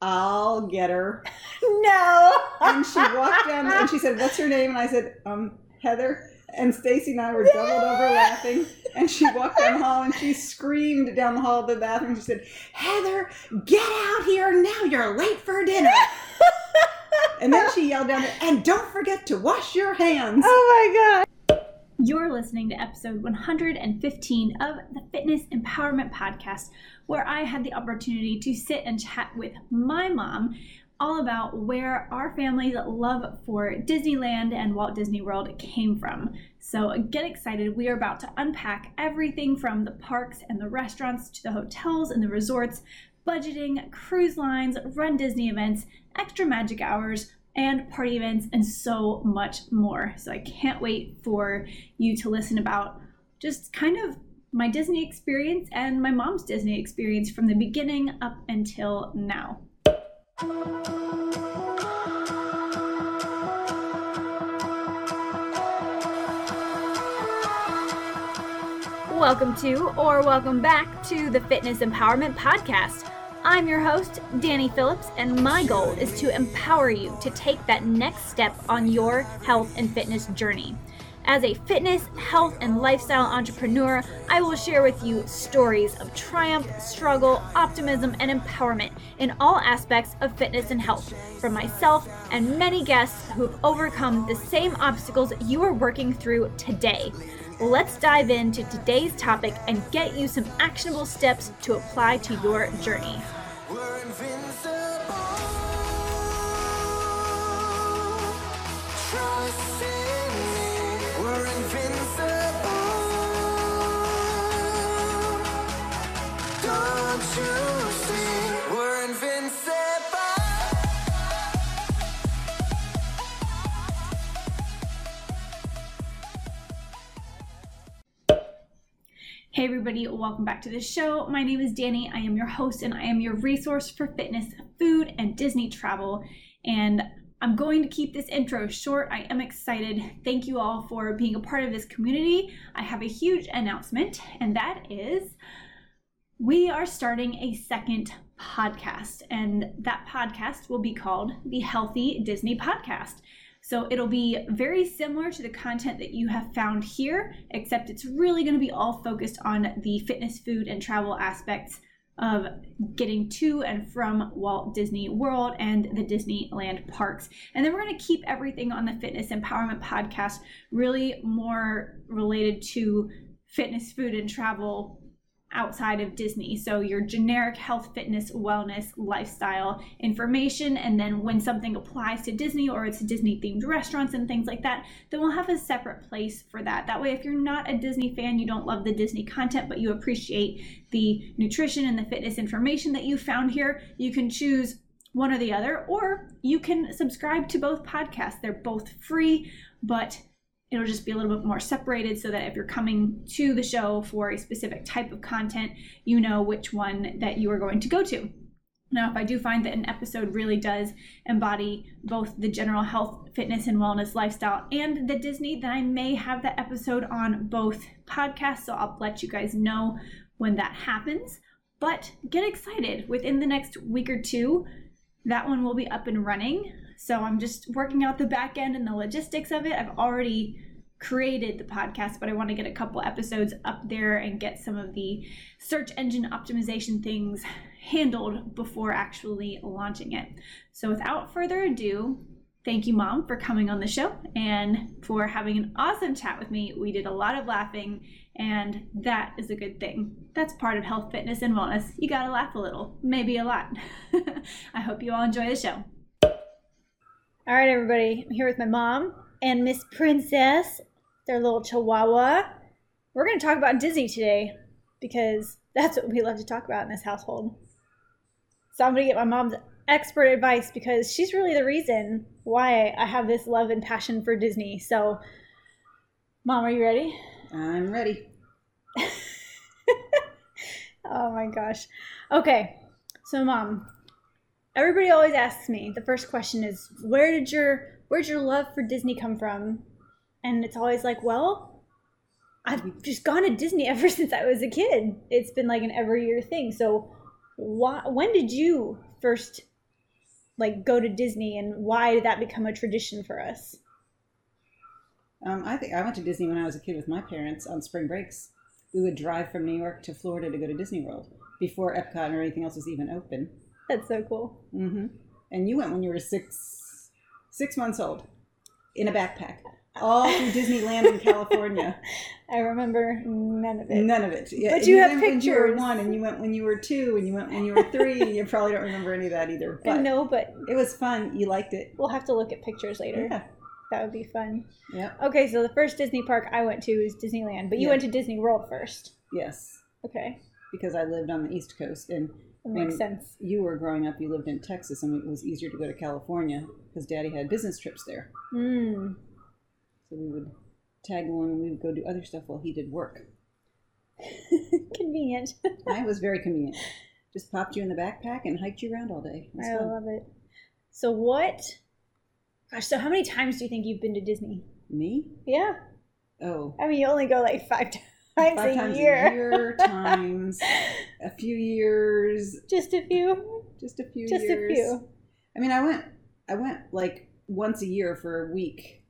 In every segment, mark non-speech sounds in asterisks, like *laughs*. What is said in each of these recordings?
I'll get her. *laughs* No. And she walked down and she said, What's her name? And I said, Um, Heather. And Stacy and I were doubled over laughing. And she walked down the hall and she *laughs* screamed down the hall to the bathroom. She said, Heather, get out here now. You're late for dinner. *laughs* and then she yelled down there, and don't forget to wash your hands. Oh my god. You're listening to episode 115 of the Fitness Empowerment Podcast, where I had the opportunity to sit and chat with my mom all about where our family's love for Disneyland and Walt Disney World came from. So get excited. We are about to unpack everything from the parks and the restaurants to the hotels and the resorts, budgeting, cruise lines, run Disney events, extra magic hours, and party events, and so much more. So I can't wait for you to listen about just kind of my Disney experience and my mom's Disney experience from the beginning up until now. Welcome to, or welcome back to the Fitness Empowerment Podcast. I'm your host, Danny Phillips, and my goal is to empower you to take that next step on your health and fitness journey. As a fitness, health, and lifestyle entrepreneur, I will share with you stories of triumph, struggle, optimism, and empowerment in all aspects of fitness and health from myself and many guests who have overcome the same obstacles you are working through today. Let's dive into today's topic and get you some actionable steps to apply to your journey. We're invincible. Trust in me. We're invincible. Don't you see? We're invincible. Hey, everybody, welcome back to the show. My name is Danny. I am your host and I am your resource for fitness, food, and Disney travel. And I'm going to keep this intro short. I am excited. Thank you all for being a part of this community. I have a huge announcement, and that is we are starting a second podcast, and that podcast will be called the Healthy Disney Podcast. So it'll be very similar to the content that you have found here, except it's really going to be all focused on the fitness, food, and travel aspects of getting to and from Walt Disney World and the Disneyland parks. And then we're going to keep everything on the Fitness Empowerment Podcast really more related to fitness, food, and travel outside of Disney. So your generic health, fitness, wellness, lifestyle information. And then when something applies to Disney or it's Disney themed restaurants and things like that, then we'll have a separate place for that. That way, if you're not a Disney fan, you don't love the Disney content, but you appreciate the nutrition and the fitness information that you found here, you can choose one or the other, or you can subscribe to both podcasts. They're both free, but it'll just be a little bit more separated so that if you're coming to the show for a specific type of content, you know which one that you are going to go to. Now, if I do find that an episode really does embody both the general health, fitness, and wellness lifestyle and the Disney, then I may have that episode on both podcasts. So I'll let you guys know when that happens. But get excited within the next week or two, that one will be up and running. So I'm just working out the back end and the logistics of it. I've already created the podcast, but I want to get a couple episodes up there and get some of the search engine optimization things handled before actually launching it. So without further ado, thank you, Mom, for coming on the show and for having an awesome chat with me. We did a lot of laughing, and that is a good thing. That's part of health, fitness, and wellness. You gotta laugh a little, maybe a lot. *laughs* I hope you all enjoy the show. All right, everybody. I'm here with my mom and Miss Princess, their little chihuahua. We're going to talk about Disney today because that's what we love to talk about in this household. So I'm going to get my mom's expert advice because she's really the reason why I have this love and passion for Disney. So, Mom, are you ready? I'm ready. *laughs* Oh my gosh. Okay. So, Mom, everybody always asks me the first question is where did your where'd your love for disney come from and it's always like well i've just gone to disney *laughs* ever since i was a kid it's been like an every year thing so why, when did you first like go to Disney and why did that become a tradition for us? Um, I think I went to Disney when I was a kid with my parents on spring breaks. We would drive from New York to Florida to go to Disney World before Epcot or anything else was even open. That's so cool. hmm And you went when you were six six months old in a backpack, all through Disneyland in *laughs* California. I remember none of it. None of it. Yeah, But and you have went when you were one, and you went when you were two, and you went when you were three. and you probably don't remember any of that either. But no, but it was fun. You liked it. we'll have to look at pictures later. Yeah. That would be fun. Yep. Okay, so the first Disney park I went to is Disneyland, but you Yeah. went to Disney World first. Yes, Okay, because I lived on the East Coast, and that makes when sense. you were growing up, you lived in Texas, and it was easier to go to California because Daddy had business trips there. Hmm. So we would tag along, and we would go do other stuff while he did work. *laughs* Convenient. *laughs* I was very convenient. Just popped you in the backpack and hiked you around all day. I fun. love it. So what? Gosh, so how many times do you think you've been to Disney? Me? Yeah, Oh, I mean you only go like five *laughs* times, five a, times year. a year, times a few years, *laughs* Just a few. just a few Just a few. I mean, I went, I went like once a year for a week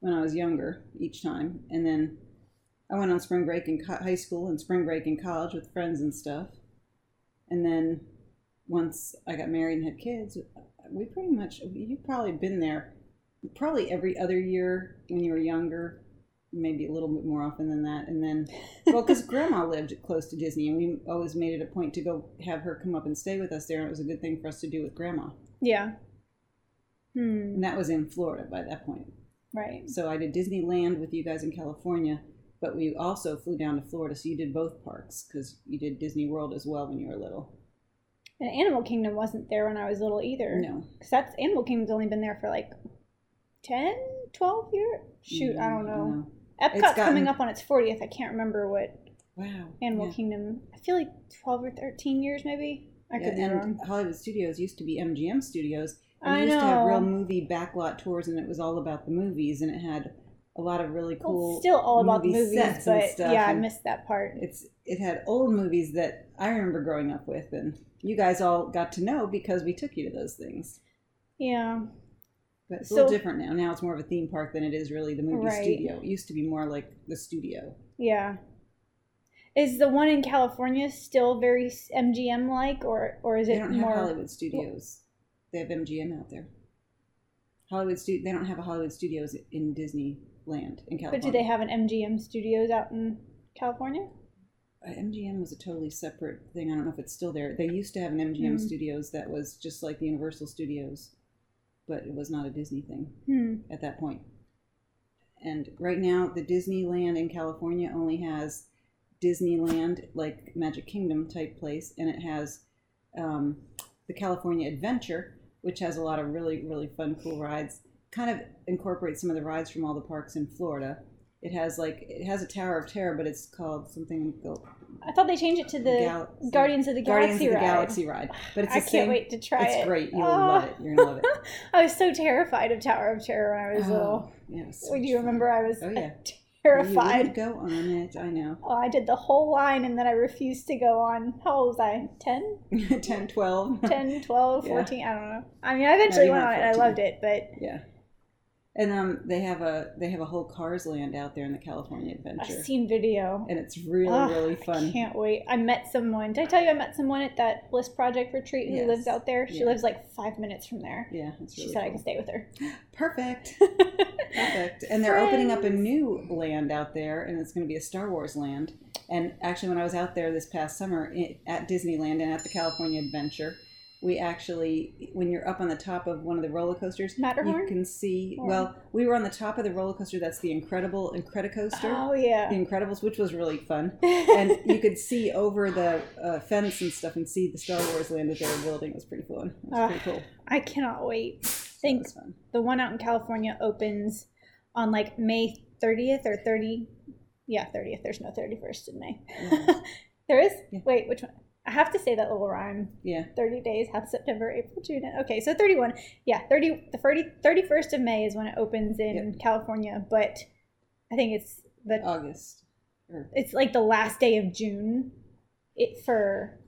when I was younger each time, and then I went on spring break in co- high school and spring break in college with friends and stuff, and then once I got married and had kids, we pretty much you've probably been there probably every other year when you were younger. Maybe a little bit more often than that, and then, *laughs* well, because Grandma lived close to Disney, and we always made it a point to go have her come up and stay with us there. And it was a good thing for us to do with Grandma. Yeah. Hmm. And that was in Florida by that point. Right. So I did Disneyland with you guys in California, but we also flew down to Florida. So you did both parks because you did Disney World as well when you were little. And Animal Kingdom wasn't there when I was little either. No. Because that's Animal Kingdom's only been there for like 10, 12 years? Shoot, I don't Mm, know. Epcot's gotten- coming up on its 40th. I can't remember what Wow. Animal yeah. Kingdom. I feel like 12 or 13 years maybe. I Yeah, could be and wrong. Hollywood Studios used to be MGM Studios. And I they used to have real movie backlot tours, and it was all about the movies, and it had a lot of really cool. it's still all about the movie movies, sets and but stuff, yeah, I missed that part. it's it had old movies that I remember growing up with, and you guys all got to know because we took you to those things. Yeah. But it's a little different now. Now it's more of a theme park than it is really the movie Right. studio. It used to be more like the studio. Yeah. Is the one in California still very MGM like, or or is They it don't have more? Hollywood studios. They have MGM out there. Hollywood stu- They don't have a Hollywood studios in Disneyland in California. But do they have an MGM Studios out in California? Uh, MGM was a totally separate thing. I don't know if it's still there. They used to have an MGM Hmm. Studios that was just like the Universal Studios, but it was not a Disney thing. Hmm. at that point. And right now, the Disneyland in California only has Disneyland, like Magic Kingdom type place, and it has um, the California Adventure, which has a lot of really, really fun, cool rides. Kind of incorporates some of the rides from all the parks in Florida. It has like it has a Tower of Terror, but it's called something I thought they changed it to the Galaxy- Guardians of the Guardians Galaxy of the ride. Galaxy ride. But it's the I can't same. wait to try it's it. It's great. You'll Oh. love it. You're gonna love it. *laughs* I was so terrified of Tower of Terror when I was oh, little. Oh, yeah, so do you fun. remember I was Oh yeah. terrified? You go on it. I know. Oh, I did the whole line and then I refused to go on. How old was I? 10? *laughs* 10, 12. 10, 12, *laughs* Yeah. 14? I don't know. I mean, I eventually you went on it. I loved it, but yeah. And um, they have a they have a whole Cars Land out there in the California Adventure, I've seen video. and it's really really I fun. can't wait. I met someone. Did I tell you I met someone at that Bliss Project retreat who Yes. lives out there? She Yeah. lives like five minutes from there. Yeah, it's She really said I cool. could stay with her. Perfect, *laughs* perfect. And they're opening up a new land out there, and it's going to be a Star Wars land. And actually, when I was out there this past summer i at Disneyland and at the California Adventure, we actually, when you're up on the top of one of the roller coasters, Matterhorn? you can see. Or- Well, we were on the top of the roller coaster. That's the Incredible Incredicoaster. Oh, yeah. The Incredibles, which was really fun. *laughs* and you could see over the uh, fence and stuff and see the Star Wars land that they were building. It was pretty fun. It was Ah, pretty cool. I cannot wait. I That think was the one out in California opens on like May 30th or 30. Yeah, 30th. There's no 31st in May. Yeah. *laughs* there is? Yeah. Wait, which one? I have to say that little rhyme. Yeah. 30 days, half September, April, June. Okay, so 31. Yeah, 30 the 30, 31st of May is when it opens in California, but I think it's the August. Or, it's like the last day of June it for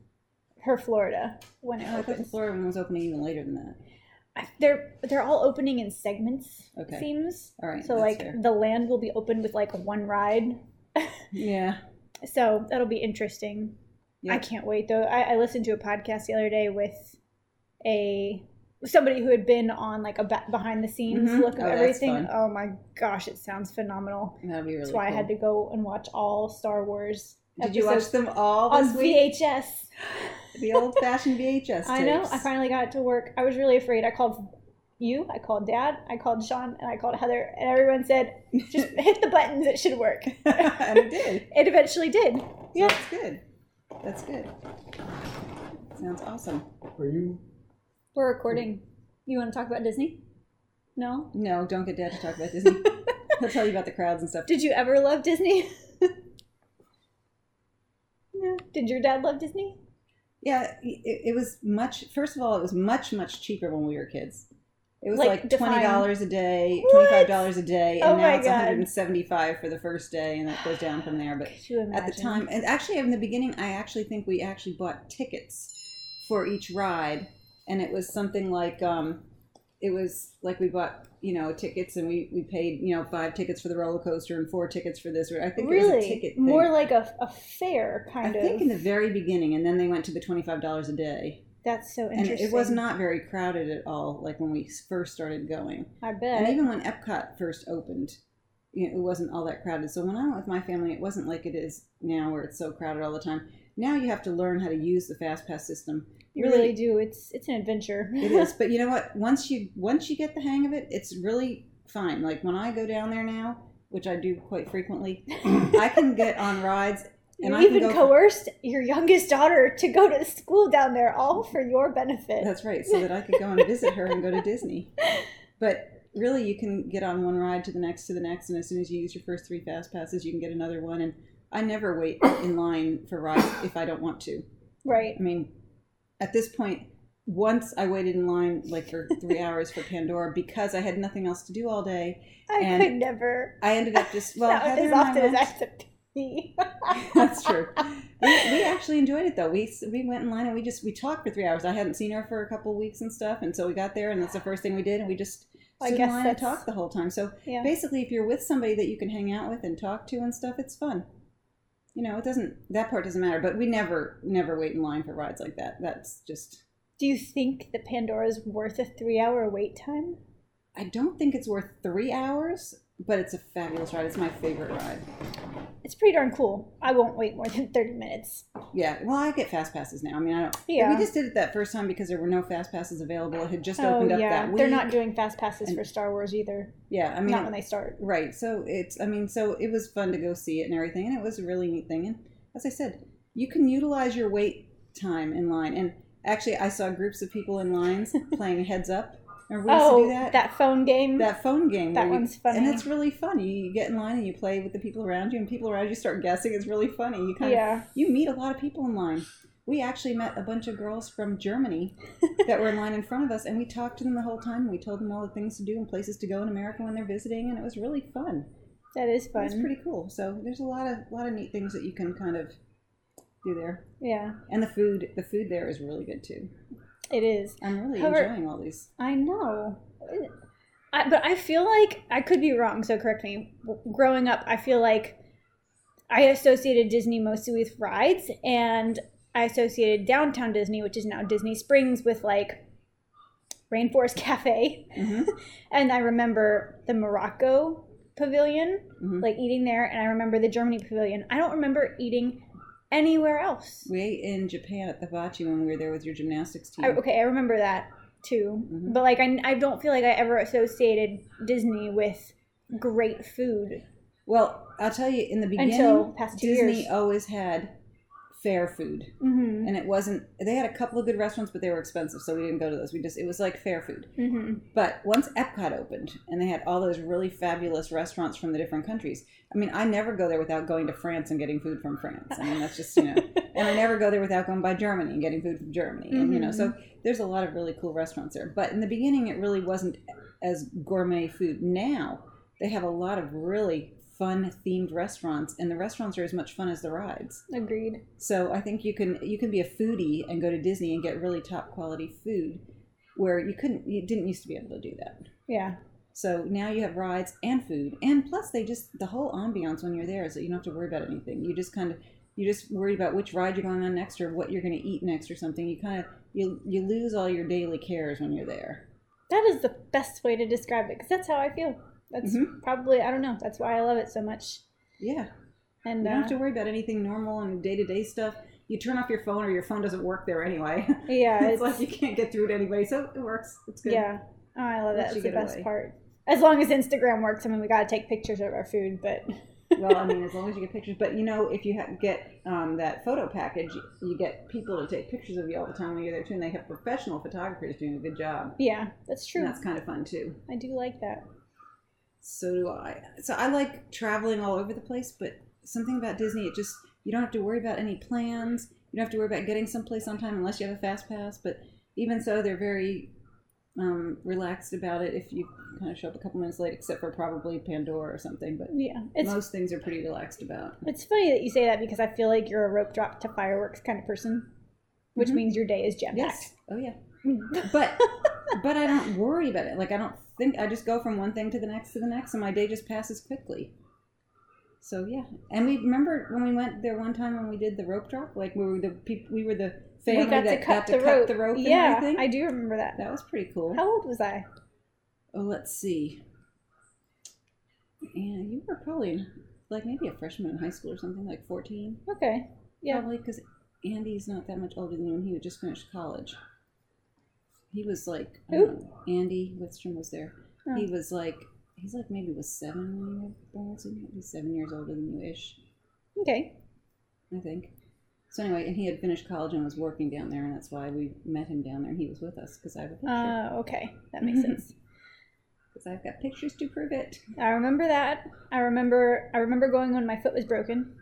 her Florida when it I opens. Florida one was opening even later than that. I- they're they're all opening in segments. It Okay. seems All right. so. Like fair. the land will be open with like one ride. yeah. *laughs* So that'll be interesting. I can't wait though. I, I listened to a podcast the other day with a somebody who had been on like a behind the scenes Mhm. look of Oh, everything. Oh my gosh, it sounds phenomenal. That'd be really. That's why I had to go and watch all Star Wars. Did you watch them all on week? VHS? The old-fashioned *laughs* VHS. I know. I finally got it to work. I was really afraid. I called you, I called Dad, I called Sean, and I called Heather, and everyone said, "Just *laughs* hit the buttons. It should work." *laughs* and it did. It eventually did. Yeah, that's good. That's good. Sounds awesome. Are you? We're recording. You want to talk about Disney? No. No, don't get Dad to talk about Disney. *laughs* He'll tell you about the crowds and stuff. Did you ever love Disney? *laughs* no. Did your dad love Disney? Yeah, it, it was much. First of all, it was much much cheaper when we were kids. It was Like, like, twenty dollars a day, twenty five dollars a day, and Oh now it's one hundred and seventy five for the first day, and that goes down from there. But Could you imagine? at the time, and actually in the beginning, I actually think we actually bought tickets for each ride, and it was something like um, it was like we bought you know tickets, and we we paid you know five tickets for the roller coaster and four tickets for this. I think it was a really, ticket thing. more like a, a fair I kind of. I think in the very beginning, and then they went to the twenty five dollars a day. That's so And interesting. it was not very crowded at all, like when we first started going. I bet. And even when Epcot first opened, you know, it wasn't all that crowded. So when I went with my family, it wasn't like it is now, where it's so crowded all the time. Now you have to learn how to use the fast pass system. you really do. It's it's an adventure. *laughs* it is. But you know what? Once you once you get the hang of it, it's really fine. Like when I go down there now, which I do quite frequently, *laughs* I can get on rides. And you even go for- coerced your youngest daughter to go to school down there, all for your benefit. That's right, so that I could go and visit her and go to Disney. *laughs* But really, you can get on one ride to the next to the next, and as soon as you use your first three fast passes, you can get another one. And I never wait in line for rides if I don't want to. right. I mean, at this point, once I waited in line like for three hours for Pandora because I had nothing else to do all day. I could never. I ended up just well, Heather as and I often as I went- have to pee. That's true. we, we actually enjoyed it though. We we went in line and we just we talked for three hours. I hadn't seen her for a couple of weeks and stuff, and so we got there and that's the first thing we did, and we just I stood guess in line and talked the whole time. So Yeah. basically, if you're with somebody that you can hang out with and talk to and stuff, it's fun. You know, it doesn't that part doesn't matter. But we never never wait in line for rides like that. That's just Do you think that Pandora is worth a three-hour wait time? I don't think it's worth three hours, but it's a fabulous ride. It's my favorite ride. It's pretty darn cool. I won't wait more than thirty minutes. Yeah, well, I get fast passes now. I mean, I don't. Yeah. We just did it that first time because there were no fast passes available. It had just Oh opened up yeah, that week. they're not doing fast passes And- for Star Wars either. Yeah, I mean, not when they start. right. So it's. I mean, so it was fun to go see it and everything, and it was a really neat thing. And as I said, you can utilize your wait time in line. And actually, I saw groups of people in lines *laughs* playing Heads Up. Remember we used to Oh, do that? that phone game. that phone game. That where you- one's funny. and it's really fun. You, get in line and you play with the people around you, and people around you start guessing. It's really funny. You kind of yeah. you meet a lot of people in line. We actually met a bunch of girls from Germany *laughs* that were in line in front of us, and we talked to them the whole time. We told them all the things to do and places to go in America when they're visiting, and it was really fun. That is fun. It's pretty cool. So there's a lot of lot of neat things that you can kind of do there, yeah, and the food the food there is really good too. It is. I'm really However- enjoying all these. I know. I, but I feel like I could be wrong, so correct me. Growing up, I feel like I associated Disney mostly with rides, and I associated downtown Disney, which is now Disney Springs, with like Rainforest *laughs* Cafe. hmm *laughs* And I remember the Morocco pavilion, Mhm. like eating there, and I remember the Germany pavilion. I don't remember eating anywhere else. We ate in Japan at the Vachi when we were there with your gymnastics team. I, okay, I remember that too. Mhm. But like, I, I don't feel like I ever associated Disney with great food. Well, I'll tell you, in the beginning, past Disney years. always had fair food. Mm-hmm. and it wasn't they had a couple of good restaurants but they were expensive so we didn't go to those. We just it was like fair food. Mm-hmm. but once epcot opened and they had all those really fabulous restaurants from the different countries i mean i never go there without going to france and getting food from france. I mean that's just you know *laughs* and i never go there without going by germany and getting food from germany. And you know so there's a lot of really cool restaurants there. But in the beginning it really wasn't as gourmet food. Now they have a lot of really fun themed restaurants and the restaurants are as much fun as the rides Agreed. so I think you can you can be a foodie and go to Disney and get really top quality food. where you couldn't, you didn't used to be able to do that. Yeah. So now you have rides and food, and plus they just the whole ambiance when you're there is that you don't have to worry about anything. You just kind of you just worry about which ride you're going on next or what you're going to eat next or something. You kind of you you lose all your daily cares when you're there. That is the best way to describe it because that's how I feel. That's Mhm. probably I don't know. That's why I love it so much. Yeah, And you don't uh, have to worry about anything normal and day to day stuff. You turn off your phone or your phone doesn't work there anyway. *laughs* yeah, it's, it's, like you can't get through to anybody, so it works. It's good. yeah. Oh, I love that. It's the best away. part. As long as Instagram works, I mean, we got to take pictures of our food, but *laughs* well, I mean, as *laughs* long as you get pictures. But you know, if you ha- get um, that photo package, you get people to take pictures of you all the time when you're there too, and they have professional photographers doing a good job. yeah, that's true. And that's kind of fun too. I do like that. So do I. So I like traveling all over the place, but something about Disney, it just you don't have to worry about any plans. You don't have to worry about getting someplace on time unless you have a fast pass. But even so, they're very um, relaxed about it if you kind of show up a couple minutes late, except for probably Pandora or something. But Yeah, most things are pretty relaxed about. it's funny that you say that because I feel like you're a rope drop to fireworks kind of person, which Mhm. means your day is jam Yes. Oh yeah. But *laughs* but I don't worry about it. Like I don't think I just go from one thing to the next to the next, and my day just passes quickly. So yeah, and we remember when we went there one time when we did the rope drop. Like we were the people, we were the family we got that to cut, got to the, cut rope. the rope. Yeah, and everything. I do remember that. That was pretty cool. How old was I? Oh, let's see. Yeah, you were probably like maybe a freshman in high school or something, like fourteen. Okay. Yeah. Probably because Andy's not that much older than you, and he had just finished college. He was like, I don't know, Andy Wistrom was there. Oh. He was like, he's like maybe was seven when you were born, so maybe seven years older than you ish, Okay. I think. So anyway, and he had finished college and was working down there, and that's why we met him down there, and he was with us because I have a picture. Uh, okay. That makes sense. *laughs* Because I've got pictures to prove it. I remember that. I remember. I remember going when my foot was broken.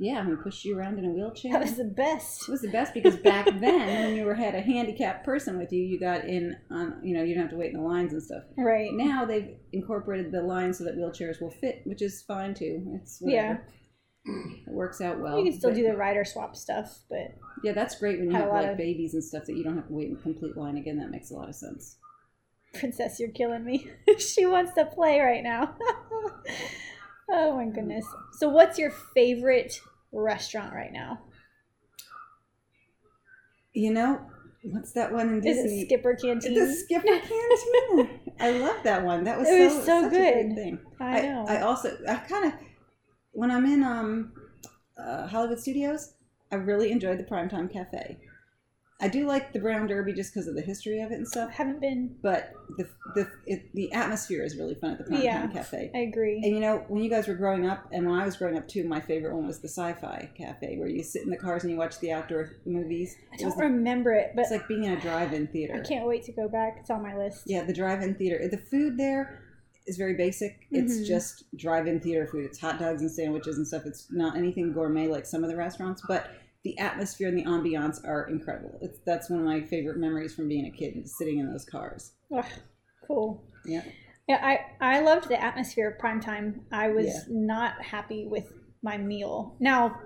Yeah, and we pushed you around in a wheelchair. That was the best. It was the best because back *laughs* then, when you were had a handicapped person with you, you got in on you know you don't have to wait in the lines and stuff. Right. Now they've incorporated the lines so that wheelchairs will fit, which is fine too. It's Yeah. It works out well. You can still but- do the rider swap stuff, but Yeah, that's great when you have like of- babies and stuff that you don't have to wait in complete line again. That makes a lot of sense. Princess, you're killing me. *laughs* she wants to play right now. *laughs* oh my goodness. So, what's your favorite restaurant right now? You know, what's that one in Is Disney? it Skipper Canteen? The Skipper *laughs* Cantina. I love that one. That was It was so, so such a good. thing. I know. I, also I kind of when I'm in um uh, Hollywood Studios, I really enjoyed the Primetime Cafe. I do like the Brown Derby just because of the history of it and stuff. haven't been. But the the it, the atmosphere is really fun at the Primetime Yeah. Cafe. I agree. And you know, when you guys were growing up, and when I was growing up too, my favorite one was the Sci-Fi Cafe, where you sit in the cars and you watch the outdoor movies. I It don't remember it, but it's like being in a drive-in theater. I can't wait to go back. It's on my list. Yeah, the drive-in theater. The food there is very basic. It's Mhm. just drive-in theater food. It's hot dogs and sandwiches and stuff. It's not anything gourmet like some of the restaurants, but the atmosphere and the ambiance are incredible. It's that's one of my favorite memories from being a kid, sitting in those cars. Ugh, cool. Yeah. Yeah, I, I loved the atmosphere of prime time. I was Yeah. not happy with my meal. Now,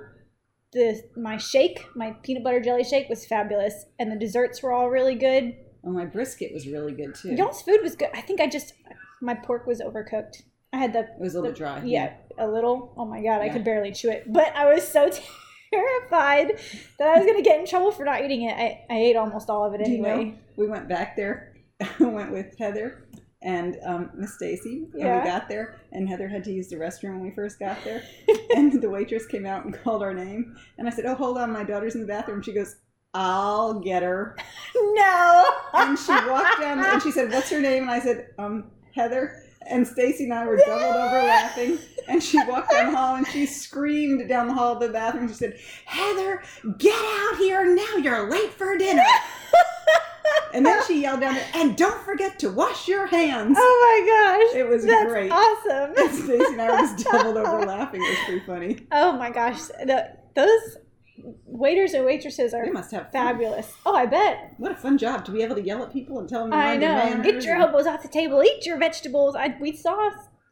the my shake, my peanut butter jelly shake was fabulous, and the desserts were all really good. Oh, my brisket was really good too. Y'all's food was good. I think I just my pork was overcooked. I had the It was a little the- dry. Yeah, a little. Oh my god, I could barely chew it. But I was so *laughs* terrified that I was gonna get in trouble for not eating it. I, I ate almost all of it Do you anyway. know, we went back there. I *laughs* went with Heather and um, Miss Stacy, and Yeah. we got there. And Heather had to use the restroom when we first got there. *laughs* and the waitress came out and called our name. And I said, "Oh, hold on, my daughter's in the bathroom." She goes, "I'll get her." *laughs* No. And she walked down and she said, "What's her name?" And I said, "Um, Heather." And Stacy and I were doubled over laughing. And she walked down the hall and she *laughs* screamed down the hall of the bathroom. She said, "Heather, get out here now! You're late for dinner." *laughs* And then she yelled down there, and don't forget to wash your hands. Oh my gosh. It was That's great. awesome. And Stacy and I were just doubled over *laughs* laughing. It was pretty funny. Oh my gosh. The, those waiters and waitresses are They must have fun. fabulous. Oh, I bet. What a fun job to be able to yell at people and tell them I know. Get your elbows off the table. Eat your vegetables. I, we saw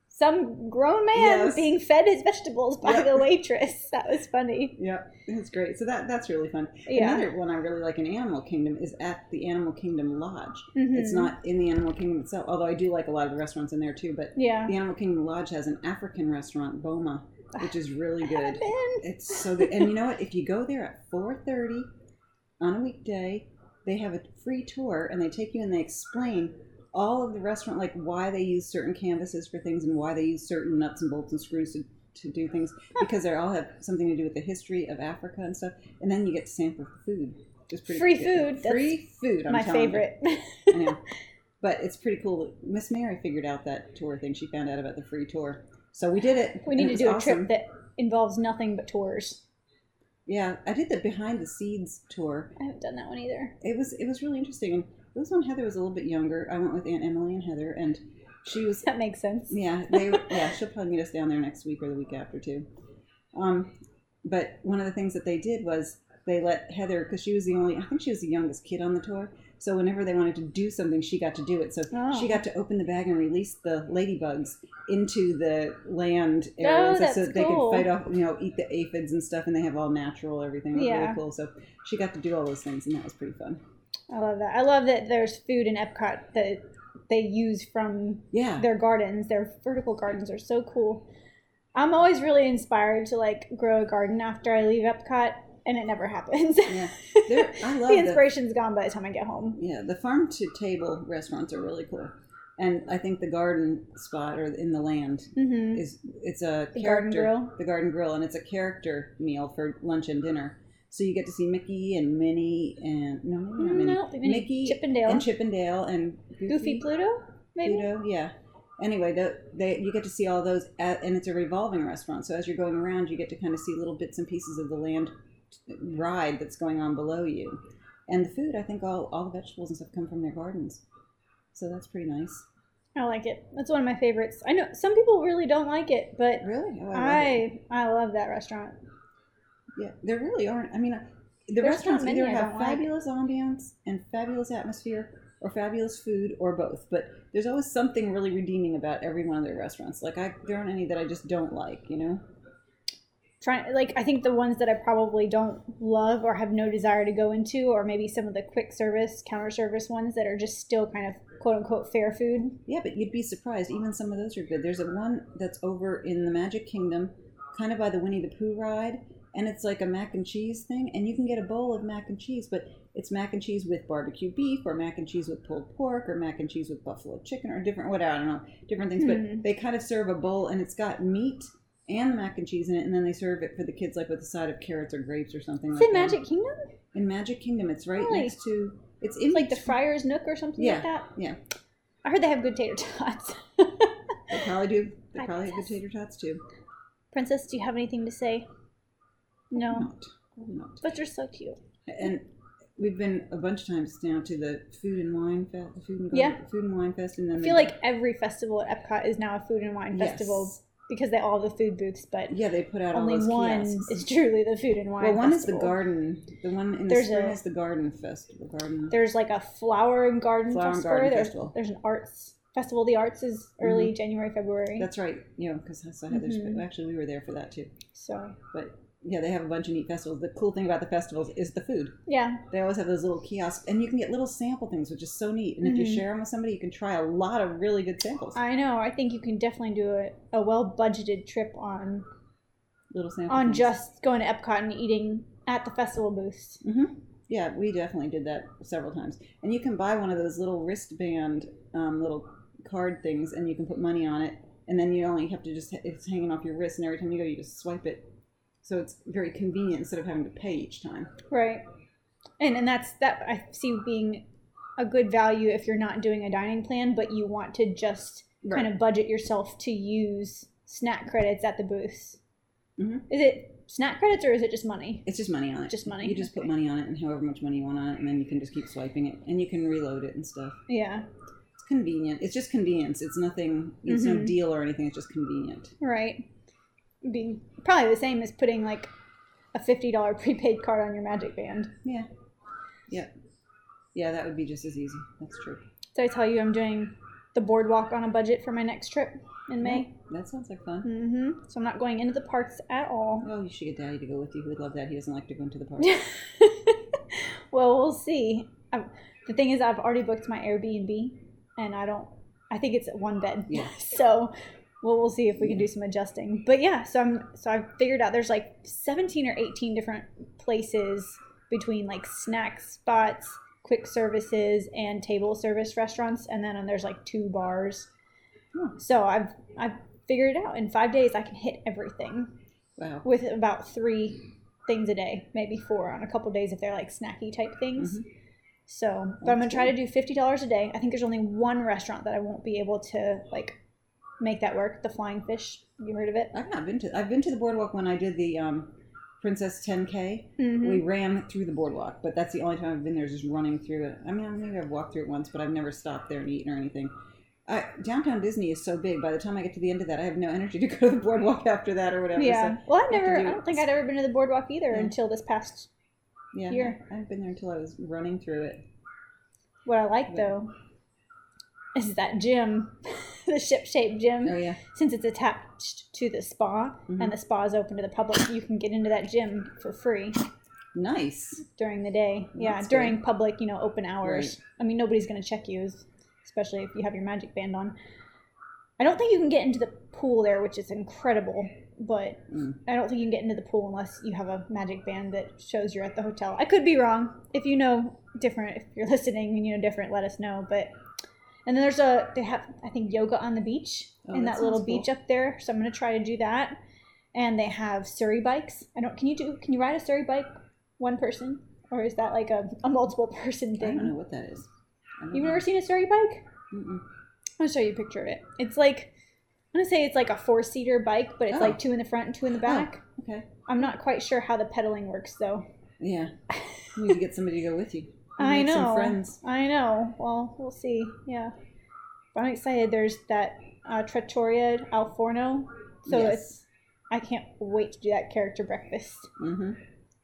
some grown man Yes. being fed his vegetables by Yep. the waitress. *laughs* That was funny. Yeah, it's great. So that that's really fun. Yeah. Another one I really like in Animal Kingdom is at the Animal Kingdom Lodge. Mhm. It's not in the Animal Kingdom itself, although I do like a lot of the restaurants in there too. But Yeah. the Animal Kingdom Lodge has an African restaurant, Boma, which is really good. It's so good. And you know what? If you go there at four thirty on a weekday, they have a free tour and they take you and they explain all of the restaurant, like why they use certain canvases for things and why they use certain nuts and bolts and screws to, to do things *laughs* because they all have something to do with the history of Africa and stuff. And then you get to sample food. It's pretty Free good. food, Free food. I'm My telling you. favorite. I know. *laughs* But it's pretty cool. Miss Mary figured out that tour thing. She found out about the free tour. So we did it. we need to do a awesome. trip that involves nothing but tours. Yeah, I did the behind the seeds tour. I haven't done that one either. It was it was really interesting. And it was when Heather was a little bit younger. I went with Aunt Emily and Heather, and she was That makes sense. yeah they yeah she'll probably meet us down there next week or the week after too. Um, but one of the things that they did was they let Heather because she was the only I think she was the youngest kid on the tour. So whenever they wanted to do something, she got to do it. So Oh. she got to open the bag and release the ladybugs into the land oh, area, Oh, so, that's they cool. could fight off, you know, eat the aphids and stuff. And they have all natural everything. It was Yeah. really cool. So she got to do all those things, and that was pretty fun. I love that. I love that there's food in Epcot that they use from Yeah, their gardens. Their vertical gardens are so cool. I'm always really inspired to like grow a garden after I leave Epcot, and it never happens. yeah. *laughs* I love the the, inspiration's gone by the time I get home. yeah. The farm to table restaurants are really cool, and I think the garden spot or in the land hmm is it's a The character, garden grill? the garden grill, and it's a character meal for lunch and dinner. So you get to see Mickey and Minnie and no, maybe not Minnie, No, Mickey Chip 'n' Dale. and Chip 'n' Dale and Goofy, Goofy Pluto, maybe. Pluto, yeah. Anyway, the, they you get to see all those, at, and it's a revolving restaurant. So as you're going around, you get to kind of see little bits and pieces of the land ride that's going on below you, and the food. I think all all the vegetables and stuff come from their gardens, so that's pretty nice. I like it. That's one of my favorites. I know some people really don't like it, but Really, oh, I love it. I I love that restaurant. Yeah, there really aren't. I mean, uh, the There's restaurants either have don't like. fabulous ambiance and fabulous atmosphere, or fabulous food, or both. But there's always something really redeeming about every one of their restaurants. Like I, there aren't any that I just don't like. You know. Trying like I think the ones that I probably don't love or have no desire to go into, or maybe some of the quick service, counter service ones that are just still kind of quote unquote fair food. Yeah, but you'd be surprised. Even some of those are good. There's a one that's over in the Magic Kingdom, kind of by the Winnie the Pooh ride, and it's like a mac and cheese thing, and you can get a bowl of mac and cheese, but it's mac and cheese with barbecue beef, or mac and cheese with pulled pork, or mac and cheese with buffalo chicken, or different whatever I don't know, different things. Hmm. But they kind of serve a bowl, and it's got meat and the mac and cheese in it, and then they serve it for the kids like with a side of carrots or grapes or something. Is like it that. Magic Kingdom? In Magic Kingdom, it's right Really? next to. It's in It's like the Friar's Nook or something Yeah, like that. yeah. I heard they have good tater tots. They probably do. They Hi, probably have good tater tots too. Princess, do you have anything to say? No, Not. Not. but you're so cute. And we've been a bunch of times now to the food and wine fest, food and Yeah. food and wine fest, and then I feel like every festival at Epcot is now a food and wine Yes. festival because they all have the food booths, but yeah, they put out only one kiosks. is truly the food and wine. well, one festival. is the garden. The one in the There's spring a- is the garden festival. Garden. There's like a flower and garden Flower and festival. garden there's, festival. there's an arts festival. The arts is early January, February. That's right. You know, because I had there's Mhm. actually we were there for that too. so But yeah, they have a bunch of neat festivals. The cool thing about the festivals is the food. yeah, They always have those little kiosks, and you can get little sample things, which is so neat. And if you Mhm. share them with somebody, you can try a lot of really good samples. I know. I think you can definitely do a, a well budgeted trip on little sample on things. just going to Epcot and eating at the festival booths. hmm Yeah, we definitely did that several times. And you can buy one of those little wristband um, little card things, and you can put money on it, and then you only have to just it's hanging off your wrist, and every time you go, you just swipe it. So it's very convenient instead of having to pay each time. Right. And and that's that I see being a good value if you're not doing a dining plan, but you want to just kind of budget yourself to use snack credits at the booths. Mhm. Is it snack credits or is it just money? It's just money on it. Just money, You just put money on it, and however much money you want on it, and then you can just keep swiping it, and you can reload it and stuff. Yeah. It's convenient. It's just convenience. It's nothing. It's no Mhm. deal or anything. It's just convenient. Right. Be probably the same as putting like a fifty dollar *laughs* prepaid card on your Magic Band. Yeah. Yeah. Yeah, that would be just as easy. That's true. So I tell you, I'm doing the boardwalk on a budget for my next trip in May. That sounds like fun. Mm hmm So I'm not going into the parks at all. Oh, you should get Daddy to go with you. He would love that. He doesn't like to go into the parks. *laughs* well, we'll see. i the thing is, I've already booked my Airbnb, and I don't. I think it's one bed. Yeah. *laughs* so, well, we'll see if we can do some adjusting. But yeah, so I'm. So I've figured out there's like 17 or 18 different places between like snack spots, quick services, and table service restaurants, and then there's like two bars. Hmm. So I've I've figured it out. In five days, I can hit everything Wow. with about three things a day, maybe four on a couple days if they're like snacky type things. Mhm. So, but I'm gonna That's try to do fifty dollars a day. I think there's only one restaurant that I won't be able to like make that work. The Flying Fish. You heard of it? I've not been to. I've been to the boardwalk when I did the um, Princess 10K. Mhm. We ran through the boardwalk, but that's the only time I've been there, is just running through it. I mean, maybe I've walked through it once, but I've never stopped there and eaten or anything. I, downtown Disney is so big. By the time I get to the end of that, I have no energy to *laughs* go to the boardwalk after that or whatever. Yeah. So, Well, I have never. Do I don't think I'd ever been to the boardwalk either Yeah. until this past. yeah. Here. I haven't been there until I was running through it. What I like Yeah. though is that gym, *laughs* the ship-shaped gym. Oh yeah. Since it's attached to the spa Mhm. and the spa is open to the public, you can get into that gym for free. Nice. during the day. yeah, during good. public, you know, open hours. Right. I mean, nobody's going to check you, especially if you have your magic band on. I don't think you can get into the pool there, which is incredible, but Mm. I don't think you can get into the pool unless you have a magic band that shows you're at the hotel. I could be wrong. If you know different, if you're *laughs* listening and you know different, let us know. But and then there's a they have I think yoga on the beach Oh, in that that, little cool. beach up there. So I'm gonna try to do that. And they have Surrey bikes. I don't. Can you do? Can you ride a Surrey bike, one person, or is that like a, a multiple *laughs* person thing? I don't know what that is. You've know. never seen a Surrey bike? Mm-mm. I'll show you a picture of it. It's like I'm gonna say it's like a four seater bike, but it's Oh. like two in the front and two in the back. Oh, okay. I'm not quite sure how the pedaling works though. Yeah. You *laughs* need to get somebody to go with you. I know. Friends. I know. Well, we'll see. Yeah. But I'm excited. There's that uh, Trattoria Al Forno. So yes. it's I can't wait to do that character breakfast. Mm-hmm.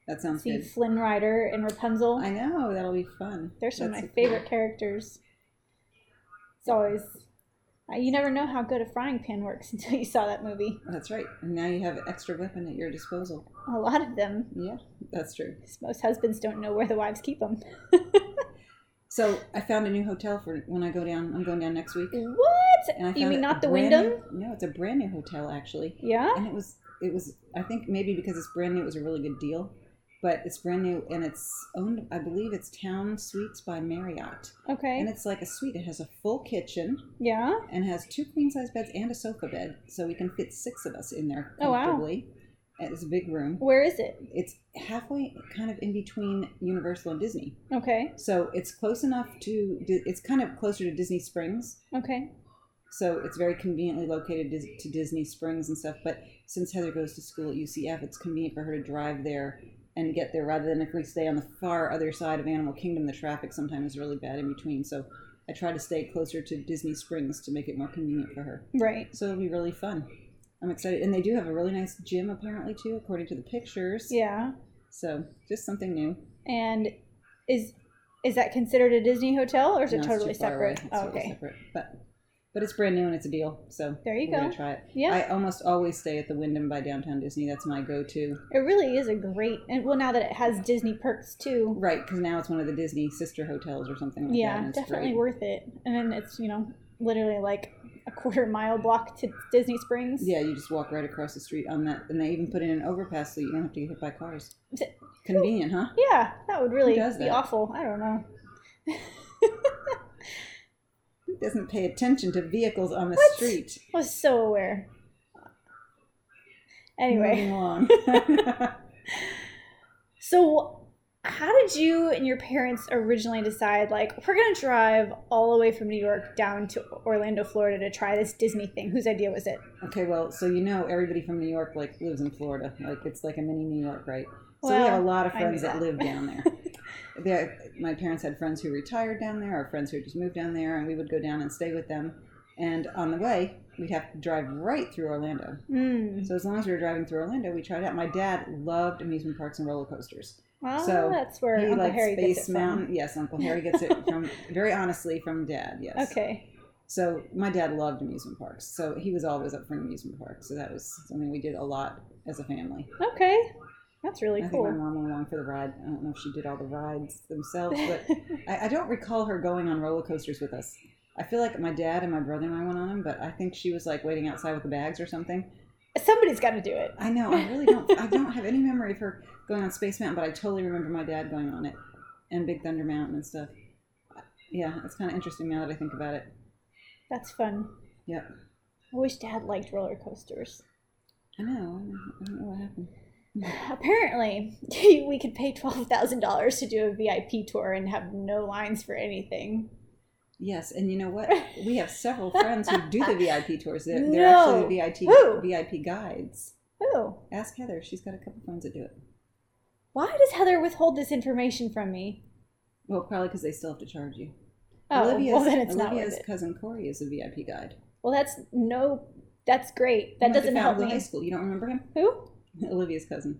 That sounds See good. Flynn Rider and Rapunzel. I know that'll be fun. They're some of my favorite characters. It's always Uh, you never know how good a frying pan works *laughs* until you saw that movie. That's right. And now you have an extra weapon at your disposal. A lot of them. Yeah, that's true. Most husbands don't know where the wives keep them. *laughs* So I found a new hotel for when I go down. I'm going down next week. what? And I You mean not the Wyndham? New, no, it's a brand new hotel actually. Yeah. And it was it was I think maybe because it's brand new, it was a really good deal. But it's brand new and it's owned. I believe it's Town Suites by Marriott, Okay. and it's like a suite. It has a full kitchen yeah. and has two queen size beds and a sofa bed, so we can fit six of us in there comfortably Oh, wow. It's a big room. Where is it? It's halfway, kind of in between Universal and Disney. Okay. So it's close enough to. It's kind of closer to Disney Springs. Okay. So it's very conveniently located to Disney Springs and stuff. But since Heather goes to school at UCF, it's convenient for her to drive there and get there rather than if we stay on the far other side of Animal Kingdom, the traffic sometimes is really bad in between. So I try to stay closer to Disney Springs to make it more convenient for her. Right. So it'll be really fun. I'm excited. And they do have a really nice gym apparently too, according to the pictures. Yeah. So just something new. And is is that considered a Disney hotel or is it No, it's totally too far away. separate? It's Oh, totally okay. separate. But but it's brand new and it's a deal. So There you go. try it. Yeah. I almost always stay at the Wyndham by downtown Disney. That's my go-to. It really is a great and well now that it has Disney perks too. Right, because now it's one of the Disney sister hotels or something like that. Yeah, and definitely great. worth it. And then it's, you know, literally like a quarter mile block to Disney Springs. Yeah, you just walk right across the street on that, and they even put in an overpass so you don't have to get hit by cars. Convenient, huh? Yeah, that would really be awful. I don't know. *laughs* Who doesn't pay attention to vehicles on the What? street? I was so aware. Anyway. Moving along. *laughs* So, how did you and your parents originally decide, like, we're going to drive all the way from New York down to Orlando, Florida to try this Disney thing? Whose idea was it? okay, well, so you know everybody from New York like lives in Florida. Like it's like a mini New York, right? So we have a lot of friends that. that. live down there. *laughs* There, my parents had friends who retired down there, or friends who had just moved down there, and we would go down and stay with them. And on the way, we'd have to drive right through Orlando. Hmm. So as long as we were driving through Orlando, we tried out. My dad loved amusement parks and roller coasters. Well, So, that's where he Uncle liked Harry Space gets it Mountain. Yes, Uncle Harry gets it *laughs* from very honestly from Dad. Yes. Okay. So my dad loved amusement parks, so he was always up for an amusement park. So that was something we did a lot as a family. Okay, that's really I think my cool. mom went along for the ride. I don't know if she did all the rides themselves, but *laughs* I, I don't recall her going on roller coasters with us. I feel like my dad and my brother and I went on them, but I think she was like waiting outside with the bags or something. Somebody's got to do it. I know. I really don't. I don't have any memory of her going on Space Mountain, but I totally remember my dad going on it, and Big Thunder Mountain and stuff. Yeah, it's kind of interesting now that I think about it. That's fun. Yeah, I wish Dad liked roller coasters. I know, I don't know what happened. *sighs* Apparently, *laughs* we could pay twelve thousand dollars to do a VIP tour and have no lines for anything. Yes, and you know what? *laughs* We have several friends who do the VIP tours. They're, they're actually the VIP Who? VIP guides. Oh, Ask Heather. She's got a couple friends that do it. why does Heather withhold this information from me? Well, probably because they still have to charge you. Oh, Olivia's, well then it's not Olivia's worth it. cousin Corey is a VIP guide. Well, that's no, that's great. That doesn't help me. High school. You don't remember him? Who? *laughs* Olivia's cousin.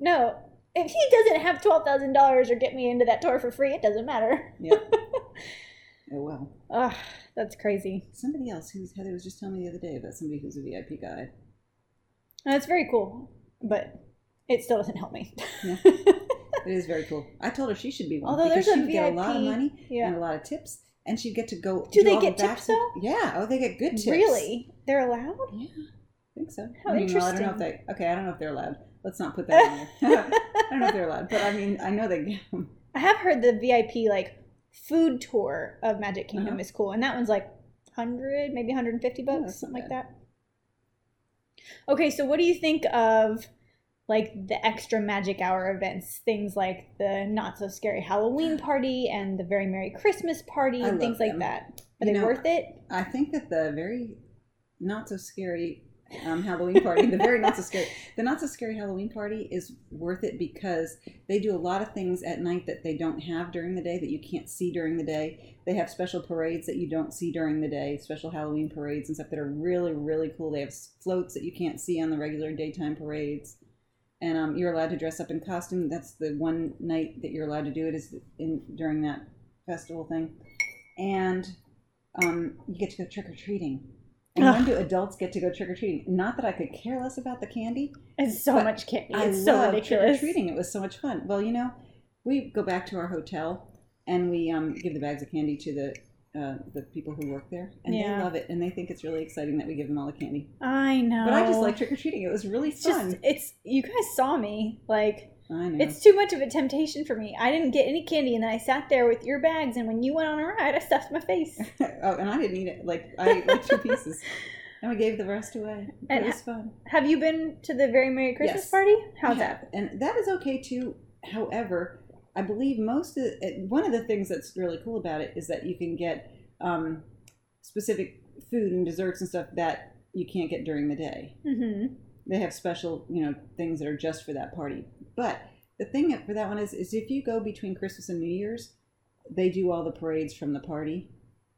No. If he doesn't have twelve thousand dollars or get me into that tour for free, it doesn't matter. Yeah. *laughs* oh well. Ugh, that's crazy. Somebody else who's Heather was just telling me the other day about somebody who's a VIP guide. That's very cool, but it still doesn't help me. Yeah. *laughs* It is very cool. I told her she should be one Although because there's she would get a lot of money yeah. and a lot of tips, and she'd get to go. Do they all the get tips, though? Yeah. Oh, they get good tips. Really? They're allowed? Yeah, I think so. How I mean, well, I don't know if interesting. they. Okay, I don't know if they're allowed. Let's not put that in there. *laughs* *laughs* I don't know if they're allowed, but I mean, I know they get them. I have heard the VIP like food tour of Magic Kingdom Uh-huh. is cool, and that one's like hundred, maybe hundred and fifty bucks, that's something like that. Okay, so what do you think of like the extra magic hour events? Things like the not so scary Halloween *gasps* party and the very Merry Christmas party I and things love like that. Are You they know, worth it? I think that the very not so scary um, Halloween party, the very not so scary, the not so scary Halloween party is worth it because they do a lot of things at night that they don't have during the day that you can't see during the day. They have special parades that you don't see during the day, special Halloween parades and stuff that are really, really cool. They have floats that you can't see on the regular daytime parades. And um, you're allowed to dress up in costume. That's the one night that you're allowed to do it is in during that festival thing. And um, you get to go trick or treating. And when do adults get to go trick or treating? Not that I could care less about the candy. It's so much candy. I It's so ridiculous. trick or treating. It was so much fun. Well, you know, we go back to our hotel and we um, give the bags of candy to the uh, the people who work there, and Yeah. they love it, and they think it's really exciting that we give them all the candy. I know. But I just like trick or treating. It was really It's fun. just it's you guys saw me like. It's too much of a temptation for me. I didn't get any candy, and then I sat there with your bags. And when you went on a ride, I stuffed my face. *laughs* oh, and I didn't eat it. Like I ate like two pieces, *laughs* and we gave the rest away. And it was fun. Have you been to the Very Merry Christmas Yes. party? How's that? and that is okay too. However, I believe most of it, one of the things that's really cool about it is that you can get um, specific food and desserts and stuff that you can't get during the day. Mm-hmm. They have special, you know, things that are just for that party. But the thing for that one is, is if you go between Christmas and New Year's, they do all the parades from the party.